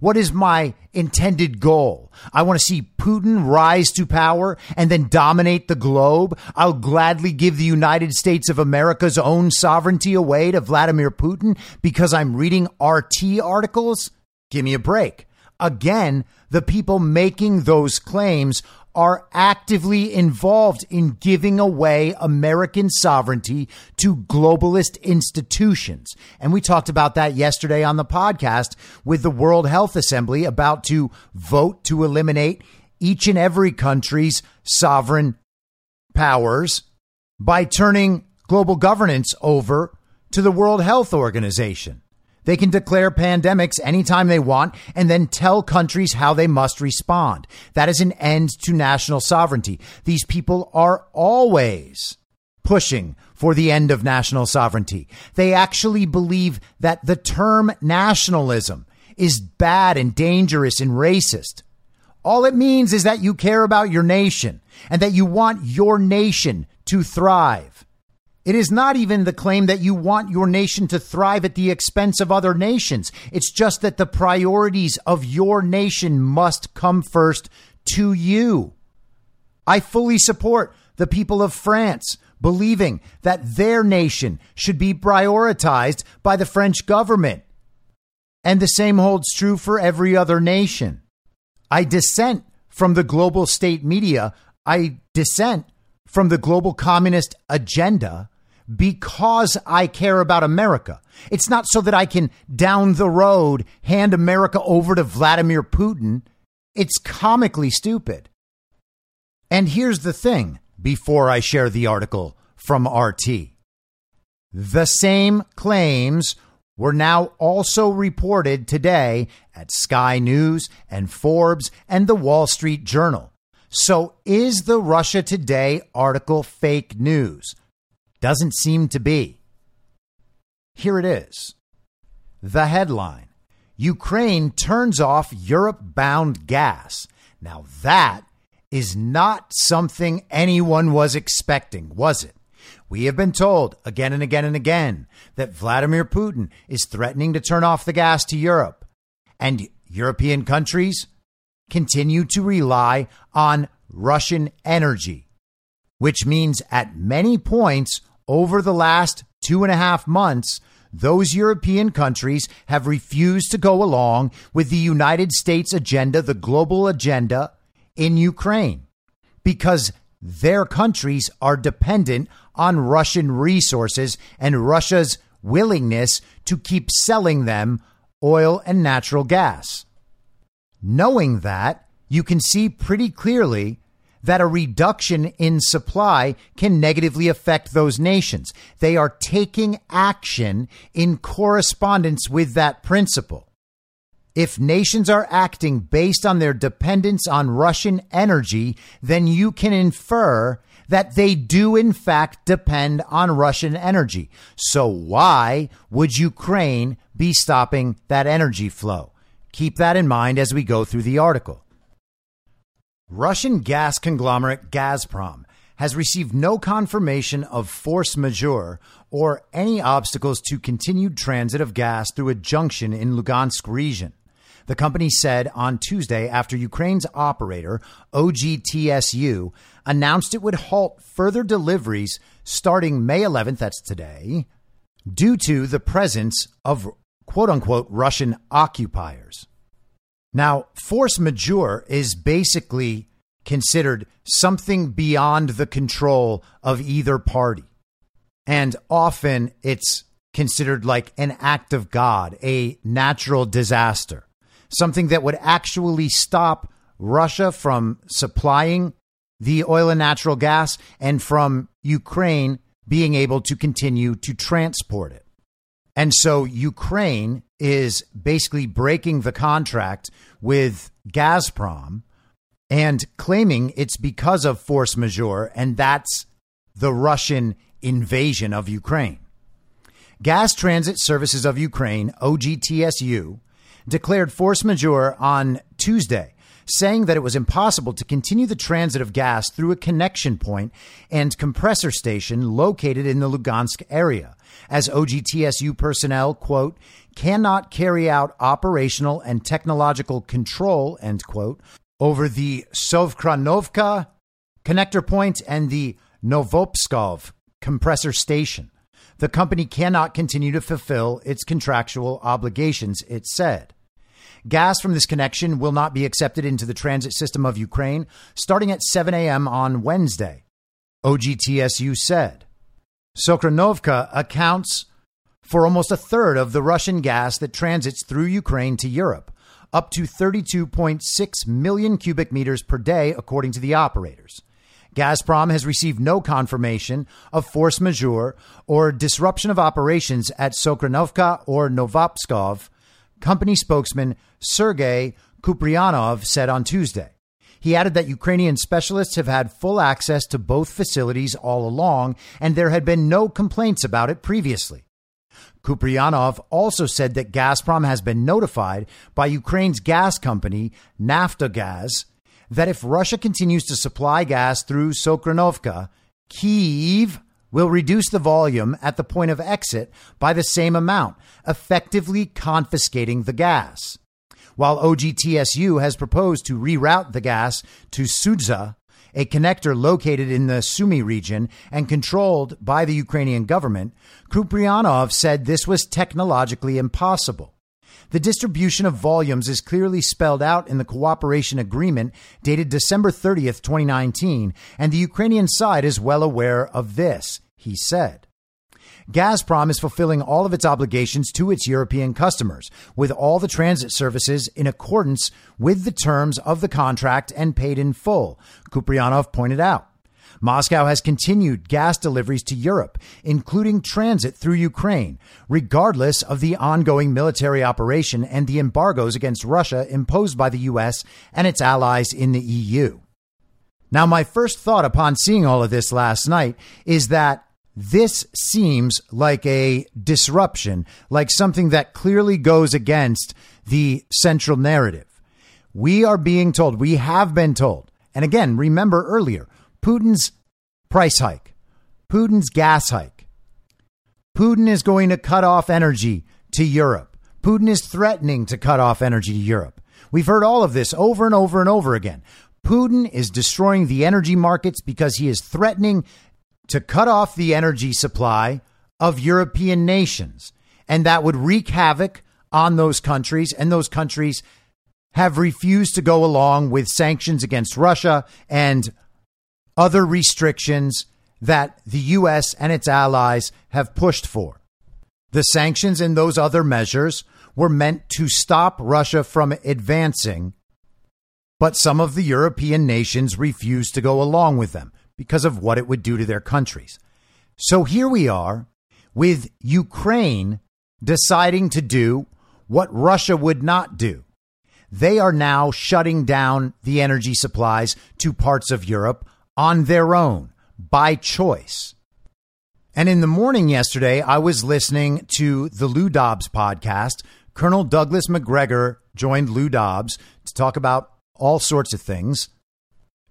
Speaker 1: What is my intended goal? I want to see Putin rise to power and then dominate the globe. I'll gladly give the United States of America's own sovereignty away to Vladimir Putin because I'm reading RT articles. Give me a break. Again, the people making those claims are actively involved in giving away American sovereignty to globalist institutions. And we talked about that yesterday on the podcast with the World Health Assembly about to vote to eliminate each and every country's sovereign powers by turning global governance over to the World Health Organization. They can declare pandemics anytime they want and then tell countries how they must respond. That is an end to national sovereignty. These people are always pushing for the end of national sovereignty. They actually believe that the term nationalism is bad and dangerous and racist. All it means is that you care about your nation and that you want your nation to thrive. It is not even the claim that you want your nation to thrive at the expense of other nations. It's just that the priorities of your nation must come first to you. I fully support the people of France believing that their nation should be prioritized by the French government. And the same holds true for every other nation. I dissent from the global state media. I dissent from the global communist agenda because I care about America. It's not so that I can down the road hand America over to Vladimir Putin. It's comically stupid. And here's the thing before I share the article from RT the same claims were now also reported today at Sky News and Forbes and the Wall Street Journal. So, is the Russia Today article fake news? Doesn't seem to be. Here it is. The headline Ukraine turns off Europe bound gas. Now, that is not something anyone was expecting, was it? We have been told again and again and again that Vladimir Putin is threatening to turn off the gas to Europe. And European countries continue to rely on Russian energy, which means at many points over the last two and a half months, those European countries have refused to go along with the United States agenda, the global agenda in Ukraine, because their countries are dependent on Russian resources and Russia's willingness to keep selling them oil and natural gas. Knowing that, you can see pretty clearly that a reduction in supply can negatively affect those nations. They are taking action in correspondence with that principle. If nations are acting based on their dependence on Russian energy, then you can infer that they do in fact depend on Russian energy. So why would Ukraine be stopping that energy flow? Keep that in mind as we go through the article. Russian gas conglomerate Gazprom has received no confirmation of force majeure or any obstacles to continued transit of gas through a junction in Lugansk region. The company said on Tuesday after Ukraine's operator, OGTSU, announced it would halt further deliveries starting May 11th, that's today, due to the presence of quote unquote Russian occupiers. Now, force majeure is basically considered something beyond the control of either party. And often it's considered like an act of God, a natural disaster, something that would actually stop Russia from supplying the oil and natural gas and from Ukraine being able to continue to transport it. And so Ukraine is basically breaking the contract with Gazprom and claiming it's because of force majeure, and that's the Russian invasion of Ukraine. Gas Transit Services of Ukraine, OGTSU, declared force majeure on Tuesday saying that it was impossible to continue the transit of gas through a connection point and compressor station located in the Lugansk area, as OGTSU personnel, quote, cannot carry out operational and technological control, end quote, over the Sovkranovka connector point and the Novopskov compressor station. The company cannot continue to fulfill its contractual obligations, it said. Gas from this connection will not be accepted into the transit system of Ukraine starting at 7 a.m. on Wednesday, OGTSU said. Sokhranovka accounts for almost a third of the Russian gas that transits through Ukraine to Europe, up to 32.6 million cubic meters per day, according to the operators. Gazprom has received no confirmation of force majeure or disruption of operations at Sokhranovka or Novopskov, company spokesman Sergei Kuprianov said on Tuesday. He added that Ukrainian specialists have had full access to both facilities all along, and there had been no complaints about it previously. Kuprianov also said that Gazprom has been notified by Ukraine's gas company, Naftogaz, that if Russia continues to supply gas through Sokhranovka, Kyiv will reduce the volume at the point of exit by the same amount, effectively confiscating the gas. While OGTSU has proposed to reroute the gas to Sudzha, a connector located in the Sumy region and controlled by the Ukrainian government, Kuprianov said this was technologically impossible. The distribution of volumes is clearly spelled out in the cooperation agreement dated December 30th, 2019, and the Ukrainian side is well aware of this, he said. Gazprom is fulfilling all of its obligations to its European customers, with all the transit services in accordance with the terms of the contract and paid in full, Kuprianov pointed out. Moscow has continued gas deliveries to Europe, including transit through Ukraine, regardless of the ongoing military operation and the embargoes against Russia imposed by the U.S. and its allies in the EU. Now, my first thought upon seeing all of this last night is that this seems like a disruption, like something that clearly goes against the central narrative. We are being told, we have been told, and again, remember earlier, Putin's price hike, Putin's gas hike. Putin is going to cut off energy to Europe. Putin is threatening to cut off energy to Europe. We've heard all of this over and over and over again. Putin is destroying the energy markets because he is threatening to cut off the energy supply of European nations. And that would wreak havoc on those countries. And those countries have refused to go along with sanctions against Russia and other restrictions that the U.S. and its allies have pushed for. The sanctions and those other measures were meant to stop Russia from advancing, but some of the European nations refused to go along with them because of what it would do to their countries. So here we are with Ukraine deciding to do what Russia would not do. They are now shutting down the energy supplies to parts of Europe on their own by choice. And in the morning yesterday, I was listening to the Lou Dobbs podcast. Colonel Douglas Macgregor joined Lou Dobbs to talk about all sorts of things.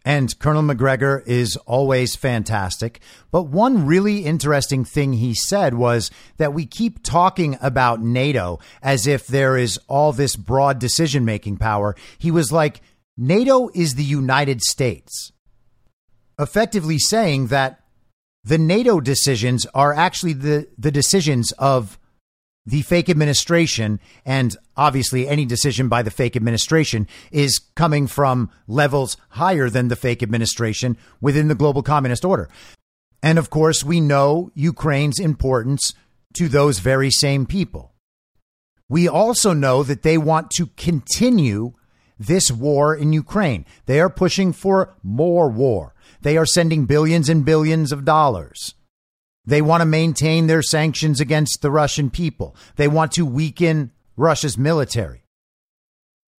Speaker 1: And Colonel Macgregor is always fantastic. But one really interesting thing he said was that we keep talking about NATO as if there is all this broad decision making power. He was like, NATO is the United States effectively saying that the NATO decisions are actually the, the decisions of the fake administration. And obviously, any decision by the fake administration is coming from levels higher than the fake administration within the global communist order. And of course, we know Ukraine's importance to those very same people. We also know that they want to continue this war in Ukraine. They are pushing for more war. They are sending billions and billions of dollars. They want to maintain their sanctions against the Russian people. They want to weaken Russia's military.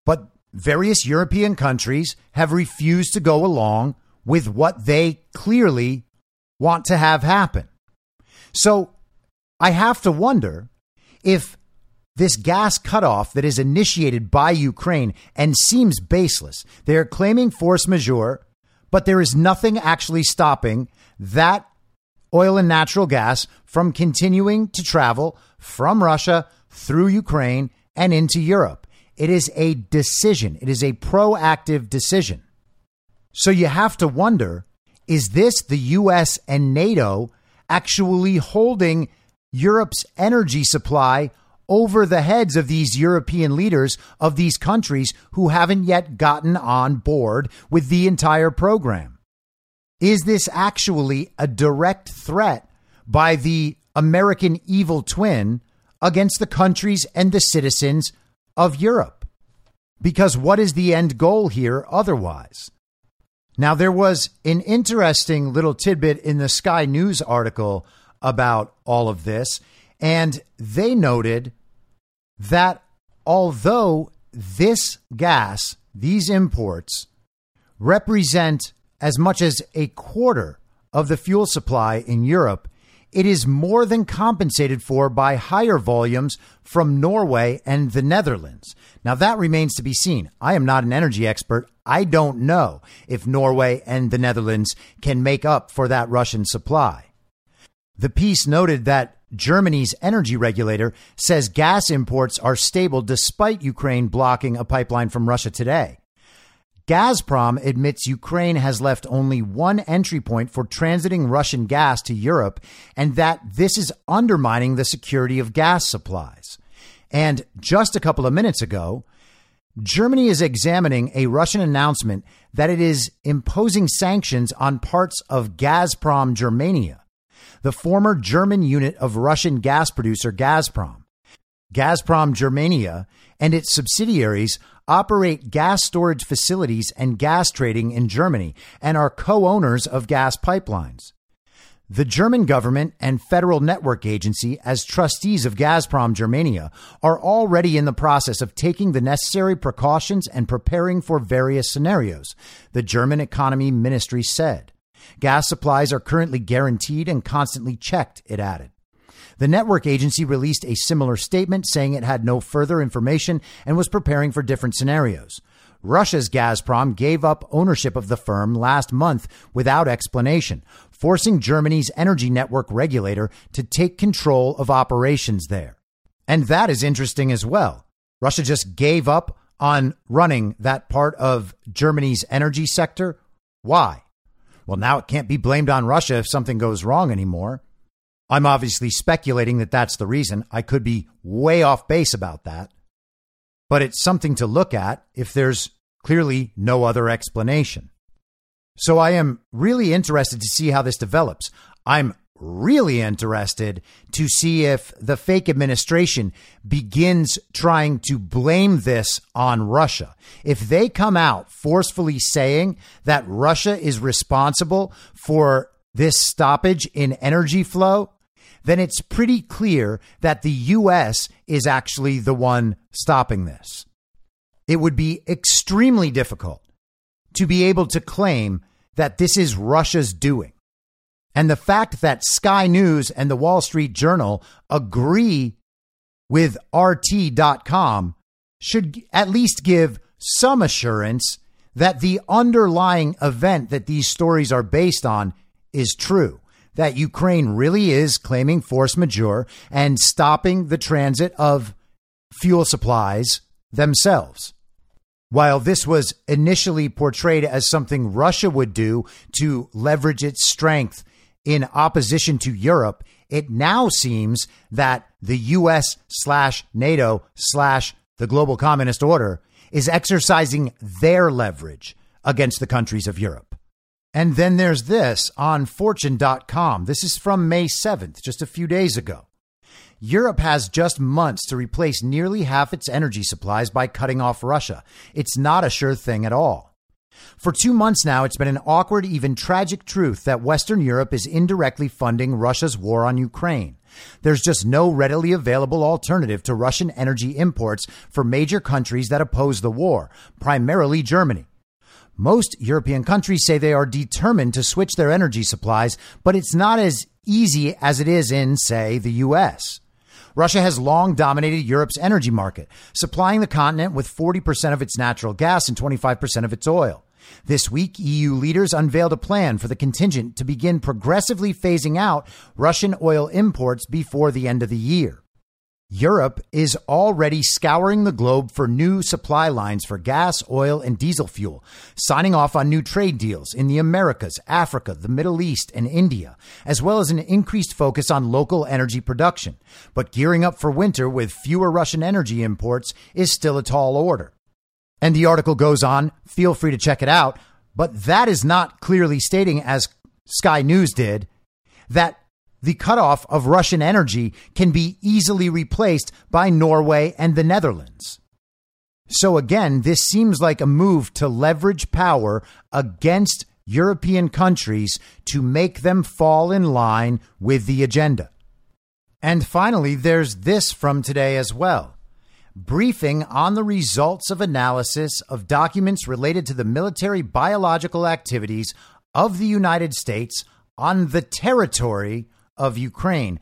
Speaker 1: But various European countries have refused to go along with what they clearly want to have happen. So I have to wonder if this gas cutoff that is initiated by Ukraine and seems baseless. They are claiming force majeure, but there is nothing actually stopping that oil and natural gas from continuing to travel from Russia through Ukraine and into Europe. It is a decision, it is a proactive decision. So you have to wonder is this the US and NATO actually holding Europe's energy supply over the heads of these European leaders of these countries who haven't yet gotten on board with the entire program? Is this actually a direct threat by the American evil twin against the countries and the citizens of Europe? Because what is the end goal here otherwise? Now, there was an interesting little tidbit in the Sky News article about all of this, and they noted that although this gas, these imports, represent as much as a quarter of the fuel supply in Europe, it is more than compensated for by higher volumes from Norway and the Netherlands. Now, that remains to be seen. I am not an energy expert. I don't know if Norway and the Netherlands can make up for that Russian supply. The piece noted that Germany's energy regulator says gas imports are stable despite Ukraine blocking a pipeline from Russia today. Gazprom admits Ukraine has left only one entry point for transiting Russian gas to Europe and that this is undermining the security of gas supplies. And just a couple of minutes ago, Germany is examining a Russian announcement that it is imposing sanctions on parts of Gazprom Germania, the former German unit of Russian gas producer Gazprom. Gazprom Germania and its subsidiaries operate gas storage facilities and gas trading in Germany and are co owners of gas pipelines. The German government and Federal Network Agency, as trustees of Gazprom Germania, are already in the process of taking the necessary precautions and preparing for various scenarios, the German Economy Ministry said. Gas supplies are currently guaranteed and constantly checked, it added. The network agency released a similar statement saying it had no further information and was preparing for different scenarios. Russia's Gazprom gave up ownership of the firm last month without explanation, forcing Germany's energy network regulator to take control of operations there. And that is interesting as well. Russia just gave up on running that part of Germany's energy sector. Why? Well, now it can't be blamed on Russia if something goes wrong anymore. I'm obviously speculating that that's the reason. I could be way off base about that. But it's something to look at if there's clearly no other explanation. So I am really interested to see how this develops. I'm really interested to see if the fake administration begins trying to blame this on Russia. If they come out forcefully saying that Russia is responsible for this stoppage in energy flow, then it's pretty clear that the U.S. is actually the one stopping this. It would be extremely difficult to be able to claim that this is Russia's doing. And the fact that Sky News and the Wall Street Journal agree with RT.com should at least give some assurance that the underlying event that these stories are based on is true that Ukraine really is claiming force majeure and stopping the transit of fuel supplies themselves. While this was initially portrayed as something Russia would do to leverage its strength in opposition to Europe, it now seems that the US slash NATO slash the global communist order is exercising their leverage against the countries of Europe. And then there's this on fortune.com. This is from May 7th, just a few days ago. Europe has just months to replace nearly half its energy supplies by cutting off Russia. It's not a sure thing at all. For two months now, it's been an awkward, even tragic truth that Western Europe is indirectly funding Russia's war on Ukraine. There's just no readily available alternative to Russian energy imports for major countries that oppose the war, primarily Germany. Most European countries say they are determined to switch their energy supplies, but it's not as easy as it is in, say, the US. Russia has long dominated Europe's energy market, supplying the continent with 40% of its natural gas and 25% of its oil. This week, EU leaders unveiled a plan for the contingent to begin progressively phasing out Russian oil imports before the end of the year. Europe is already scouring the globe for new supply lines for gas, oil, and diesel fuel, signing off on new trade deals in the Americas, Africa, the Middle East, and India, as well as an increased focus on local energy production. But gearing up for winter with fewer Russian energy imports is still a tall order. And the article goes on, feel free to check it out, but that is not clearly stating, as Sky News did, that the cutoff of Russian energy can be easily replaced by Norway and the Netherlands. So again, this seems like a move to leverage power against European countries to make them fall in line with the agenda. And finally, there's this from today as well. Briefing on the results of analysis of documents related to the military biological activities of the United States on the territory of Ukraine.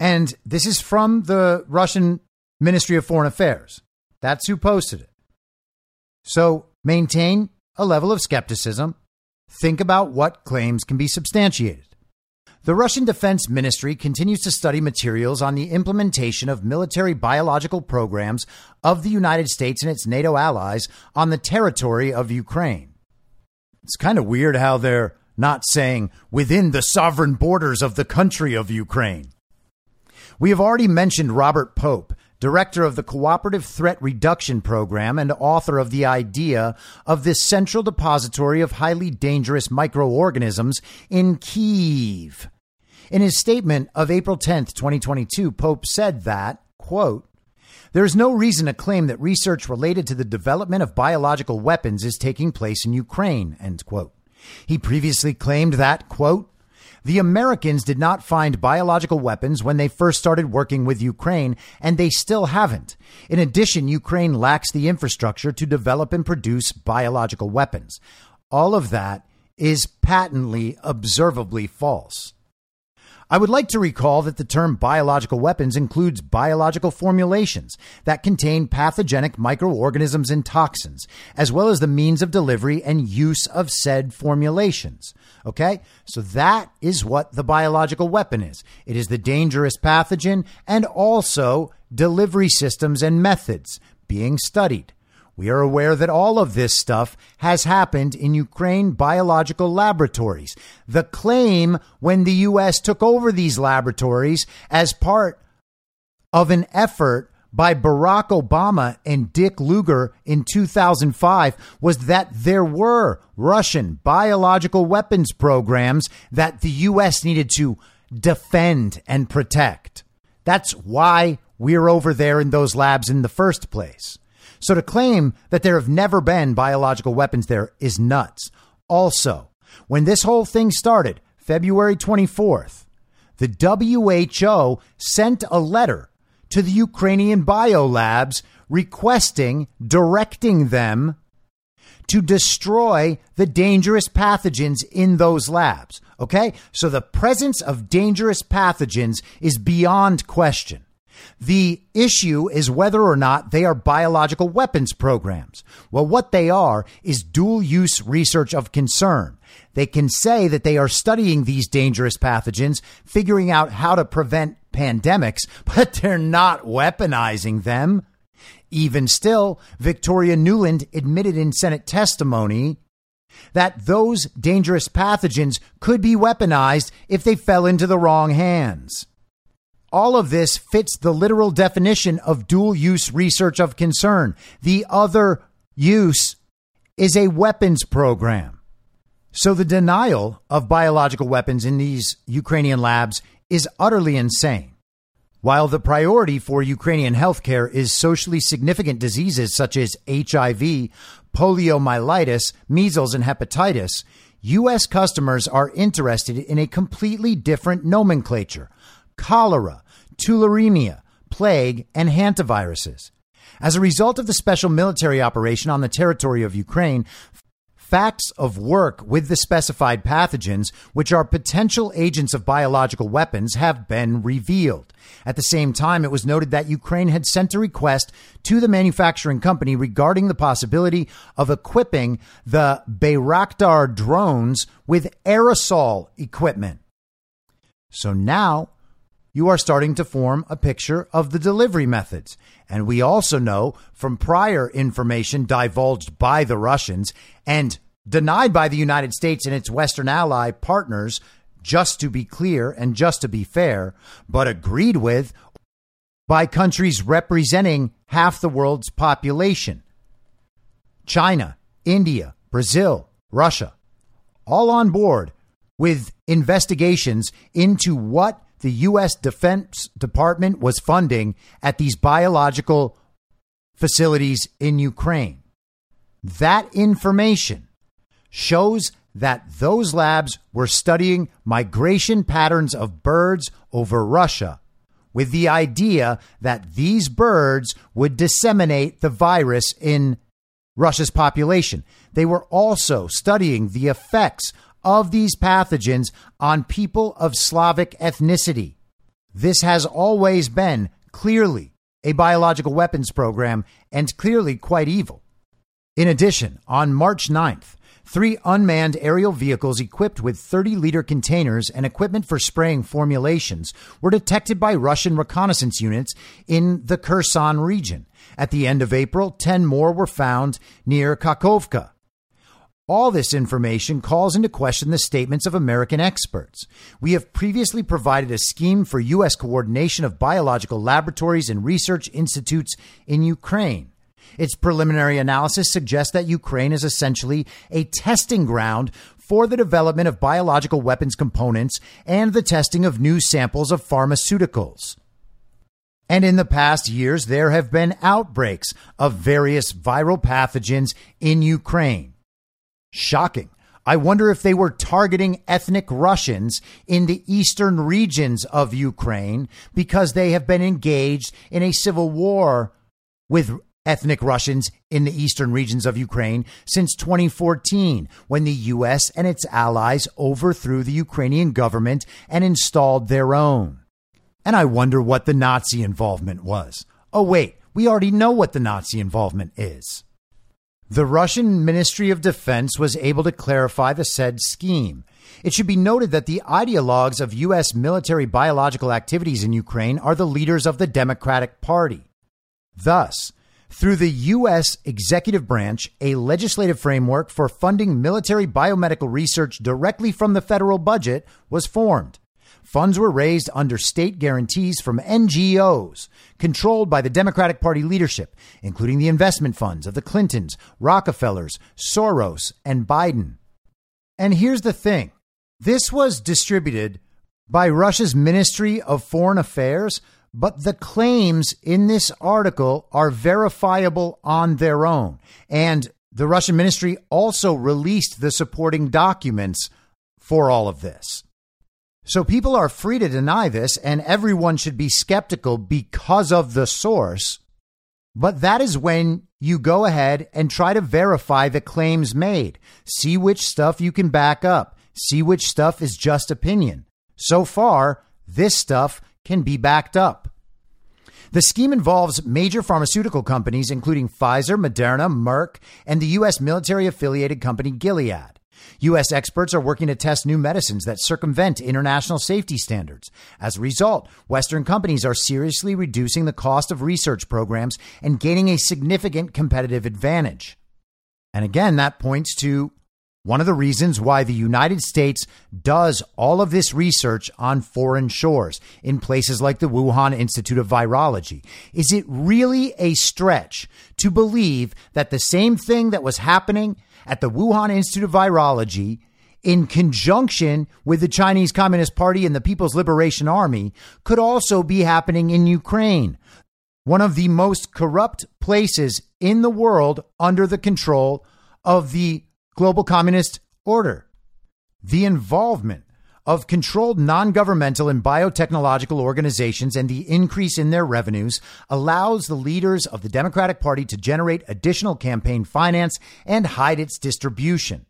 Speaker 1: And this is from the Russian Ministry of Foreign Affairs. That's who posted it. So maintain a level of skepticism. Think about what claims can be substantiated. The Russian Defense Ministry continues to study materials on the implementation of military biological programs of the United States and its NATO allies on the territory of Ukraine. It's kind of weird how they're not saying within the sovereign borders of the country of Ukraine. We have already mentioned Robert Pope, director of the Cooperative Threat Reduction Program and author of the idea of this central depository of highly dangerous microorganisms in Kiev. In his statement of April 10th, 2022, Pope said that, quote, there is no reason to claim that research related to the development of biological weapons is taking place in Ukraine, end quote. He previously claimed that, quote, the Americans did not find biological weapons when they first started working with Ukraine, and they still haven't. In addition, Ukraine lacks the infrastructure to develop and produce biological weapons. All of that is patently, observably false. I would like to recall that the term biological weapons includes biological formulations that contain pathogenic microorganisms and toxins, as well as the means of delivery and use of said formulations. Okay? So that is what the biological weapon is. It is the dangerous pathogen and also delivery systems and methods being studied. We are aware that all of this stuff has happened in Ukraine biological laboratories. The claim when the U.S. took over these laboratories as part of an effort by Barack Obama and Dick Lugar in 2005 was that there were Russian biological weapons programs that the U.S. needed to defend and protect. That's why we're over there in those labs in the first place. So to claim that there have never been biological weapons there is nuts. Also, when this whole thing started, February 24th, the WHO sent a letter to the Ukrainian biolabs requesting, directing them to destroy the dangerous pathogens in those labs. Okay? So the presence of dangerous pathogens is beyond question. The issue is whether or not they are biological weapons programs. Well, what they are is dual use research of concern. They can say that they are studying these dangerous pathogens, figuring out how to prevent pandemics, <laughs> but they're not weaponizing them. Even still, Victoria Nuland admitted in Senate testimony that those dangerous pathogens could be weaponized if they fell into the wrong hands. All of this fits the literal definition of dual use research of concern. The other use is a weapons program. So the denial of biological weapons in these Ukrainian labs is utterly insane. While the priority for Ukrainian healthcare is socially significant diseases such as HIV, poliomyelitis, measles, and hepatitis, U.S. customers are interested in a completely different nomenclature cholera, tularemia, plague, and hantaviruses. As a result of the special military operation on the territory of Ukraine, facts of work with the specified pathogens, which are potential agents of biological weapons, have been revealed. At the same time, it was noted that Ukraine had sent a request to the manufacturing company regarding the possibility of equipping the Bayraktar drones with aerosol equipment. So now you are starting to form a picture of the delivery methods. And we also know from prior information divulged by the Russians and denied by the United States and its Western ally partners, just to be clear and just to be fair, but agreed with by countries representing half the world's population China, India, Brazil, Russia, all on board with investigations into what the U.S. Defense Department was funding at these biological facilities in Ukraine. That information shows that those labs were studying migration patterns of birds over Russia with the idea that these birds would disseminate the virus in Russia's population. They were also studying the effects of these pathogens on people of Slavic ethnicity. This has always been clearly a biological weapons program and clearly quite evil. In addition, on March 9th, three unmanned aerial vehicles equipped with 30 liter containers and equipment for spraying formulations were detected by Russian reconnaissance units in the Kherson region. At the end of April, 10 more were found near Kakhovka. All this information calls into question the statements of American experts. We have previously provided a scheme for U.S. coordination of biological laboratories and research institutes in Ukraine. Its preliminary analysis suggests that Ukraine is essentially a testing ground for the development of biological weapons components and the testing of new samples of pharmaceuticals. And in the past years, there have been outbreaks of various viral pathogens in Ukraine. Shocking. I wonder if they were targeting ethnic Russians in the eastern regions of Ukraine because they have been engaged in a civil war with ethnic Russians in the eastern regions of Ukraine since 2014, when the U.S. and its allies overthrew the Ukrainian government and installed their own. And I wonder what the Nazi involvement was. Oh, wait, we already know what the Nazi involvement is. The Russian Ministry of Defense was able to clarify the said scheme. It should be noted that the ideologues of U.S. military biological activities in Ukraine are the leaders of the Democratic Party. Thus, through the U.S. executive branch, a legislative framework for funding military biomedical research directly from the federal budget was formed. Funds were raised under state guarantees from NGOs controlled by the Democratic Party leadership, including the investment funds of the Clintons, Rockefellers, Soros, and Biden. And here's the thing this was distributed by Russia's Ministry of Foreign Affairs, but the claims in this article are verifiable on their own. And the Russian ministry also released the supporting documents for all of this. So people are free to deny this, and everyone should be skeptical because of the source. But that is when you go ahead and try to verify the claims made. See which stuff you can back up. See which stuff is just opinion. So far, this stuff can be backed up. The scheme involves major pharmaceutical companies, including Pfizer, Moderna, Merck, and the U.S. military affiliated company Gilead. U.S. experts are working to test new medicines that circumvent international safety standards. As a result, Western companies are seriously reducing the cost of research programs and gaining a significant competitive advantage. And again, that points to one of the reasons why the United States does all of this research on foreign shores in places like the Wuhan Institute of Virology. Is it really a stretch to believe that the same thing that was happening at the Wuhan Institute of Virology in conjunction with the Chinese Communist Party and the People's Liberation Army could also be happening in Ukraine, one of the most corrupt places in the world under the control of the global communist order. The involvement of controlled non governmental and biotechnological organizations and the increase in their revenues allows the leaders of the Democratic Party to generate additional campaign finance and hide its distribution.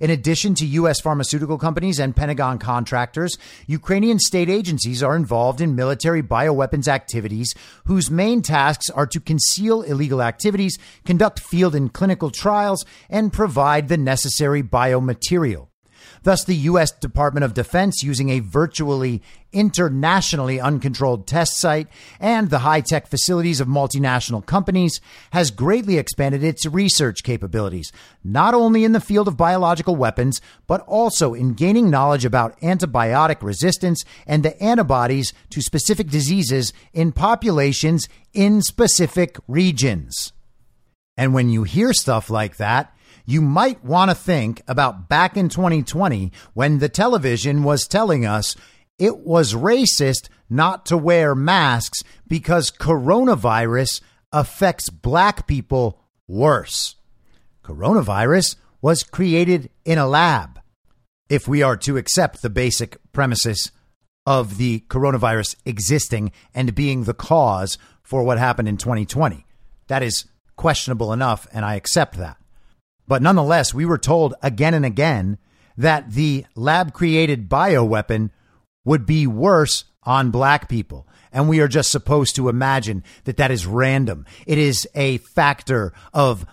Speaker 1: In addition to U.S. pharmaceutical companies and Pentagon contractors, Ukrainian state agencies are involved in military bioweapons activities whose main tasks are to conceal illegal activities, conduct field and clinical trials, and provide the necessary biomaterial. Thus, the U.S. Department of Defense, using a virtually internationally uncontrolled test site and the high tech facilities of multinational companies, has greatly expanded its research capabilities, not only in the field of biological weapons, but also in gaining knowledge about antibiotic resistance and the antibodies to specific diseases in populations in specific regions. And when you hear stuff like that, you might want to think about back in 2020 when the television was telling us it was racist not to wear masks because coronavirus affects black people worse. Coronavirus was created in a lab. If we are to accept the basic premises of the coronavirus existing and being the cause for what happened in 2020, that is questionable enough, and I accept that. But nonetheless, we were told again and again that the lab created bioweapon would be worse on black people. And we are just supposed to imagine that that is random. It is a factor of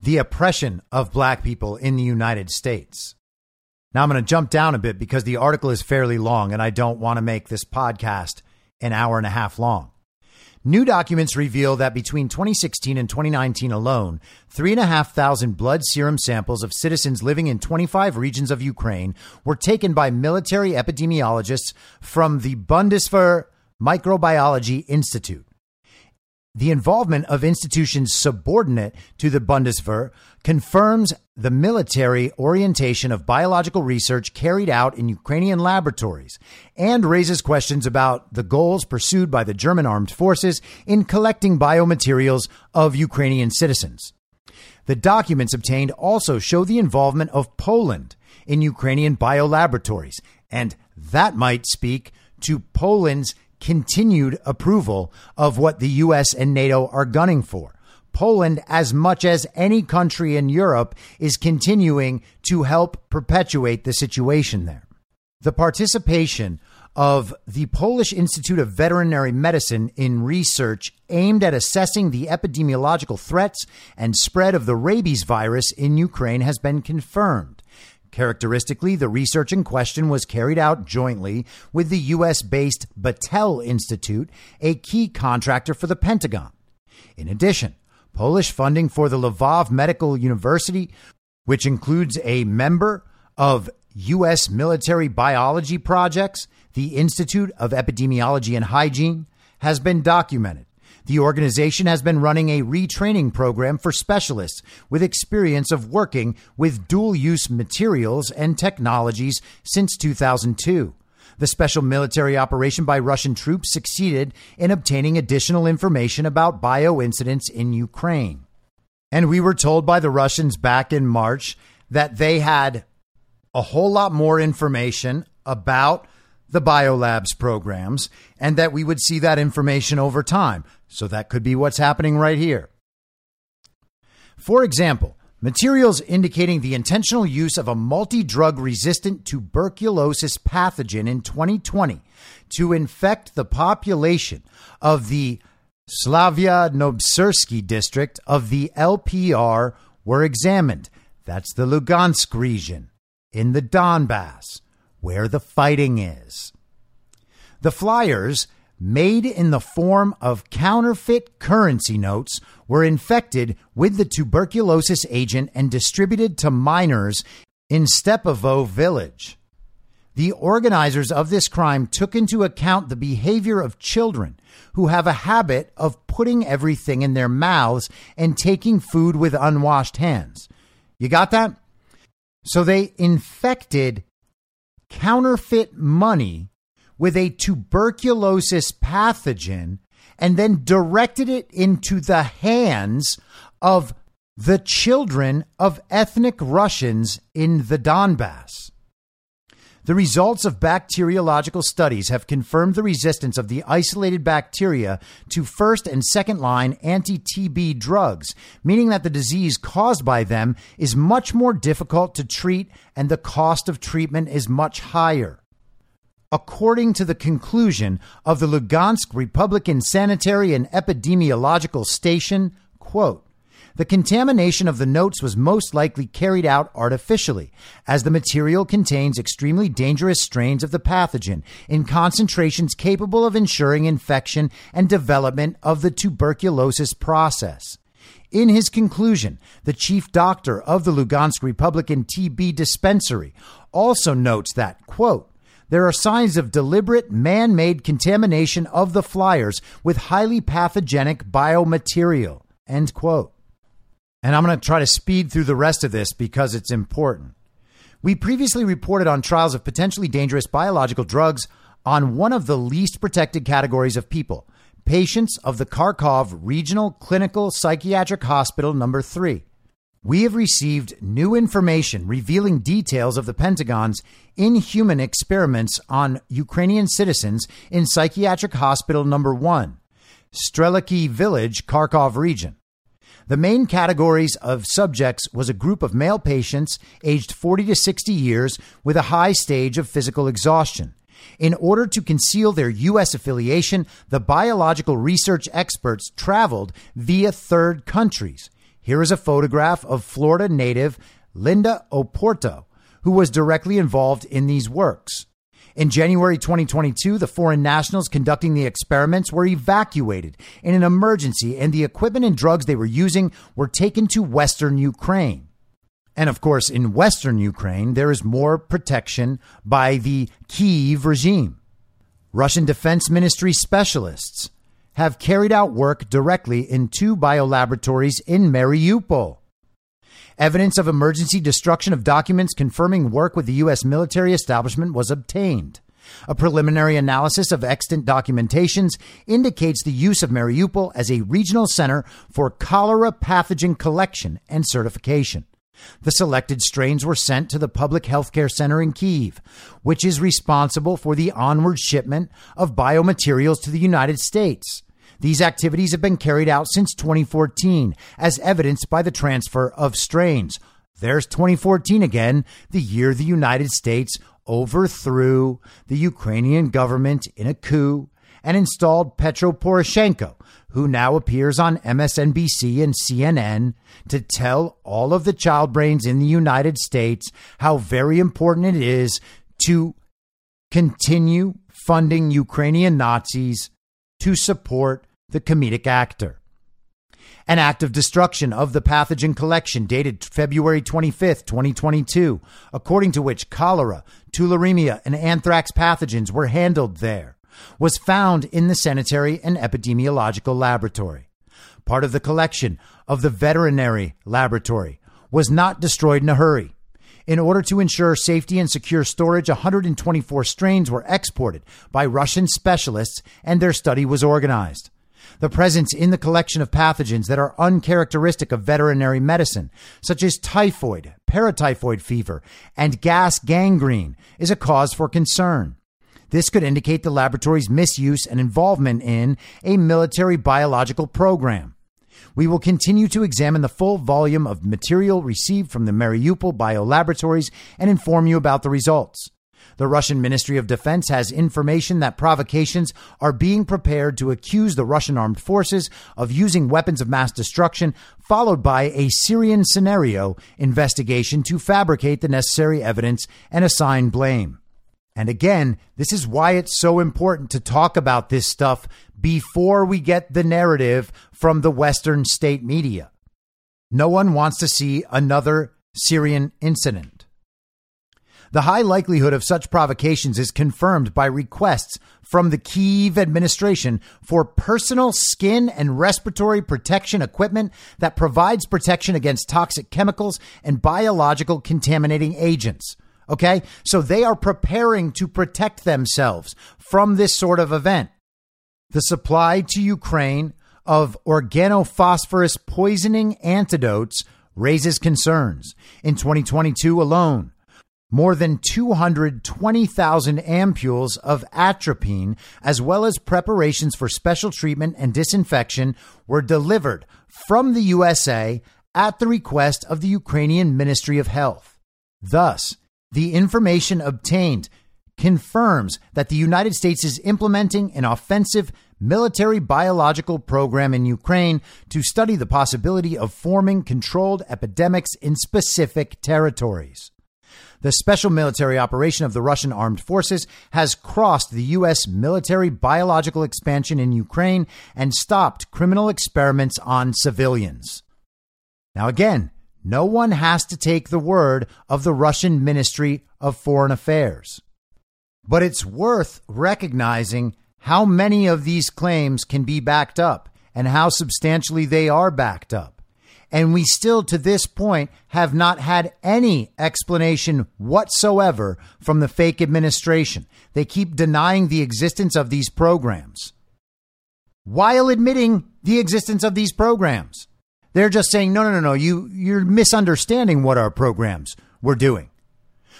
Speaker 1: the oppression of black people in the United States. Now I'm going to jump down a bit because the article is fairly long and I don't want to make this podcast an hour and a half long. New documents reveal that between 2016 and 2019 alone, 3,500 blood serum samples of citizens living in 25 regions of Ukraine were taken by military epidemiologists from the Bundeswehr Microbiology Institute. The involvement of institutions subordinate to the Bundeswehr confirms the military orientation of biological research carried out in Ukrainian laboratories and raises questions about the goals pursued by the German armed forces in collecting biomaterials of Ukrainian citizens. The documents obtained also show the involvement of Poland in Ukrainian biolaboratories, and that might speak to Poland's continued approval of what the US and NATO are gunning for. Poland, as much as any country in Europe, is continuing to help perpetuate the situation there. The participation of the Polish Institute of Veterinary Medicine in research aimed at assessing the epidemiological threats and spread of the rabies virus in Ukraine has been confirmed. Characteristically, the research in question was carried out jointly with the U.S. based Battelle Institute, a key contractor for the Pentagon. In addition, Polish funding for the Lvov Medical University, which includes a member of U.S. military biology projects, the Institute of Epidemiology and Hygiene, has been documented. The organization has been running a retraining program for specialists with experience of working with dual use materials and technologies since 2002. The special military operation by Russian troops succeeded in obtaining additional information about bio incidents in Ukraine. And we were told by the Russians back in March that they had a whole lot more information about the biolabs programs and that we would see that information over time. So that could be what's happening right here. For example, materials indicating the intentional use of a multi drug resistant tuberculosis pathogen in 2020 to infect the population of the Slavyanoserbsky district of the LPR were examined. That's the Lugansk region in the Donbass, where the fighting is. The flyers made in the form of counterfeit currency notes, were infected with the tuberculosis agent and distributed to minors in Stepovo village. The organizers of this crime took into account the behavior of children who have a habit of putting everything in their mouths and taking food with unwashed hands. You got that? So they infected counterfeit money with a tuberculosis pathogen and then directed it into the hands of the children of ethnic Russians in the Donbass. The results of bacteriological studies have confirmed the resistance of the isolated bacteria to first and second line anti TB drugs, meaning that the disease caused by them is much more difficult to treat and the cost of treatment is much higher. According to the conclusion of the Lugansk Republican Sanitary and Epidemiological Station, quote, the contamination of the notes was most likely carried out artificially, as the material contains extremely dangerous strains of the pathogen in concentrations capable of ensuring infection and development of the tuberculosis process. In his conclusion, the chief doctor of the Lugansk Republican TB dispensary also notes that, quote, there are signs of deliberate man made contamination of the flyers with highly pathogenic biomaterial. End quote. And I'm going to try to speed through the rest of this because it's important. We previously reported on trials of potentially dangerous biological drugs on one of the least protected categories of people patients of the Kharkov Regional Clinical Psychiatric Hospital number 3. We have received new information revealing details of the Pentagon's inhuman experiments on Ukrainian citizens in Psychiatric Hospital number 1, Streliki Village, Kharkov region. The main categories of subjects was a group of male patients aged 40 to 60 years with a high stage of physical exhaustion. In order to conceal their U.S. affiliation, the biological research experts traveled via third countries. Here is a photograph of Florida native Linda Oporto, who was directly involved in these works. In January 2022, the foreign nationals conducting the experiments were evacuated in an emergency, and the equipment and drugs they were using were taken to Western Ukraine. And of course, in Western Ukraine, there is more protection by the Kiev regime. Russian Defense Ministry specialists have carried out work directly in two biolaboratories in Mariupol. Evidence of emergency destruction of documents confirming work with the U.S. military establishment was obtained. A preliminary analysis of extant documentations indicates the use of Mariupol as a regional center for cholera pathogen collection and certification. The selected strains were sent to the Public Healthcare Center in Kiev, which is responsible for the onward shipment of biomaterials to the United States. These activities have been carried out since 2014, as evidenced by the transfer of strains. There's 2014 again, the year the United States overthrew the Ukrainian government in a coup and installed Petro Poroshenko, who now appears on MSNBC and CNN to tell all of the child brains in the United States how very important it is to continue funding Ukrainian Nazis to support the comedic actor. An act of destruction of the pathogen collection dated February 25th, 2022, according to which cholera, tularemia, and anthrax pathogens were handled there, was found in the Sanitary and Epidemiological Laboratory. Part of the collection of the Veterinary Laboratory was not destroyed in a hurry. In order to ensure safety and secure storage, 124 strains were exported by Russian specialists and their study was organized. The presence in the collection of pathogens that are uncharacteristic of veterinary medicine, such as typhoid, paratyphoid fever, and gas gangrene, is a cause for concern. This could indicate the laboratory's misuse and involvement in a military biological program. We will continue to examine the full volume of material received from the Mariupol biolaboratories and inform you about the results. The Russian Ministry of Defense has information that provocations are being prepared to accuse the Russian armed forces of using weapons of mass destruction, followed by a Syrian scenario investigation to fabricate the necessary evidence and assign blame. And again, this is why it's so important to talk about this stuff before we get the narrative from the Western state media. No one wants to see another Syrian incident. The high likelihood of such provocations is confirmed by requests from the Kiev administration for personal skin and respiratory protection equipment that provides protection against toxic chemicals and biological contaminating agents. Okay. So they are preparing to protect themselves from this sort of event. The supply to Ukraine of organophosphorus poisoning antidotes raises concerns. In 2022 alone, more than 220,000 ampules of atropine, as well as preparations for special treatment and disinfection, were delivered from the USA at the request of the Ukrainian Ministry of Health. Thus, the information obtained confirms that the United States is implementing an offensive military biological program in Ukraine to study the possibility of forming controlled epidemics in specific territories. The special military operation of the Russian armed forces has crossed the U.S. military biological expansion in Ukraine and stopped criminal experiments on civilians. Now, again, no one has to take the word of the Russian Ministry of Foreign Affairs. But it's worth recognizing how many of these claims can be backed up and how substantially they are backed up. And we still, to this point, have not had any explanation whatsoever from the fake administration. They keep denying the existence of these programs while admitting the existence of these programs. They're just saying, no, no, no, no, you, you're misunderstanding what our programs were doing.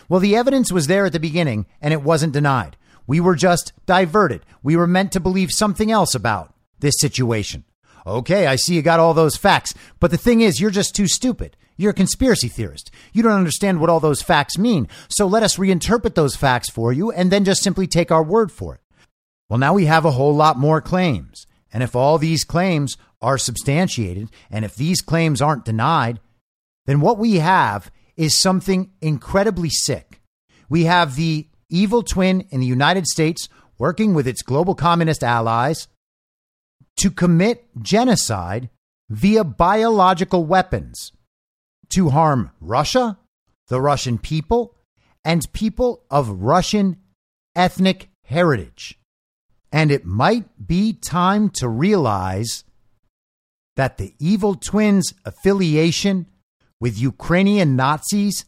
Speaker 1: Well, the evidence was there at the beginning and it wasn't denied. We were just diverted. We were meant to believe something else about this situation. Okay, I see you got all those facts, but the thing is, you're just too stupid. You're a conspiracy theorist. You don't understand what all those facts mean. So let us reinterpret those facts for you and then just simply take our word for it. Well, now we have a whole lot more claims. And if all these claims are substantiated and if these claims aren't denied, then what we have is something incredibly sick. We have the evil twin in the United States working with its global communist allies to commit genocide via biological weapons to harm Russia, the Russian people, and people of Russian ethnic heritage. And it might be time to realize that the evil twins' affiliation with Ukrainian Nazis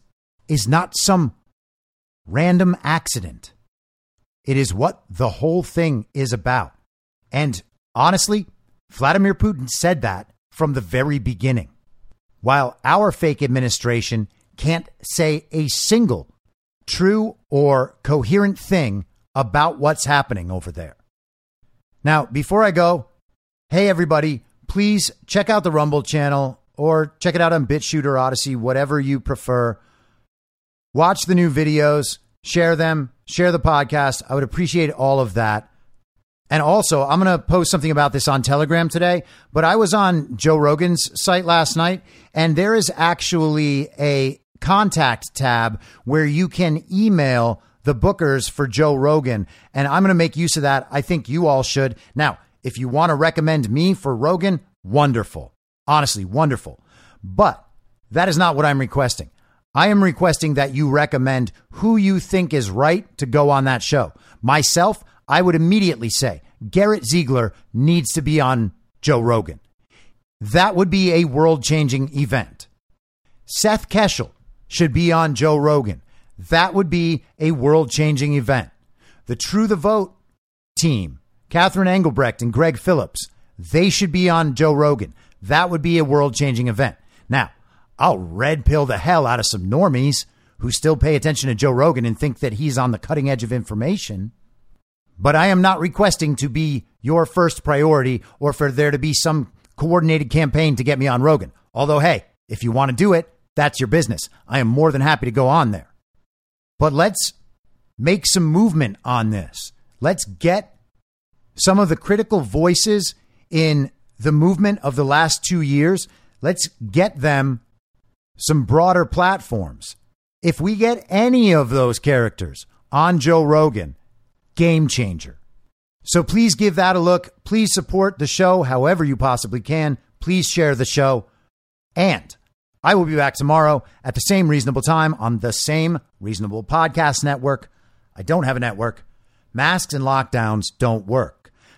Speaker 1: is not some random accident. It is what the whole thing is about. And honestly, Vladimir Putin said that from the very beginning. While our fake administration can't say a single true or coherent thing about what's happening over there. Now, before I go, hey, everybody, please check out the Rumble channel or check it out on BitChute, Odysee, whatever you prefer. Watch the new videos, share them, share the podcast. I would appreciate all of that. And also, I'm going to post something about this on Telegram today, but I was on Joe Rogan's site last night, and there is actually a contact tab where you can email the bookers for Joe Rogan. And I'm going to make use of that. I think you all should. Now, if you want to recommend me for Rogan, wonderful. Honestly, wonderful. But that is not what I'm requesting. I am requesting that you recommend who you think is right to go on that show. Myself, I would immediately say Garrett Ziegler needs to be on Joe Rogan. That would be a world changing event. Seth Keshel should be on Joe Rogan. That would be a world changing event. The True the Vote team, Catherine Engelbrecht and Greg Phillips, they should be on Joe Rogan. That would be a world changing event. Now, I'll red pill the hell out of some normies who still pay attention to Joe Rogan and think that he's on the cutting edge of information. But I am not requesting to be your first priority or for there to be some coordinated campaign to get me on Rogan. Although, hey, if you want to do it, that's your business. I am more than happy to go on there. But let's make some movement on this. Let's get some of the critical voices in the movement of the last two years. Let's get them some broader platforms. If we get any of those characters on Joe Rogan, game changer. So please give that a look. Please support the show however you possibly can. Please share the show. And I will be back tomorrow at the same reasonable time on the same reasonable podcast network. I don't have a network. Masks and lockdowns don't work.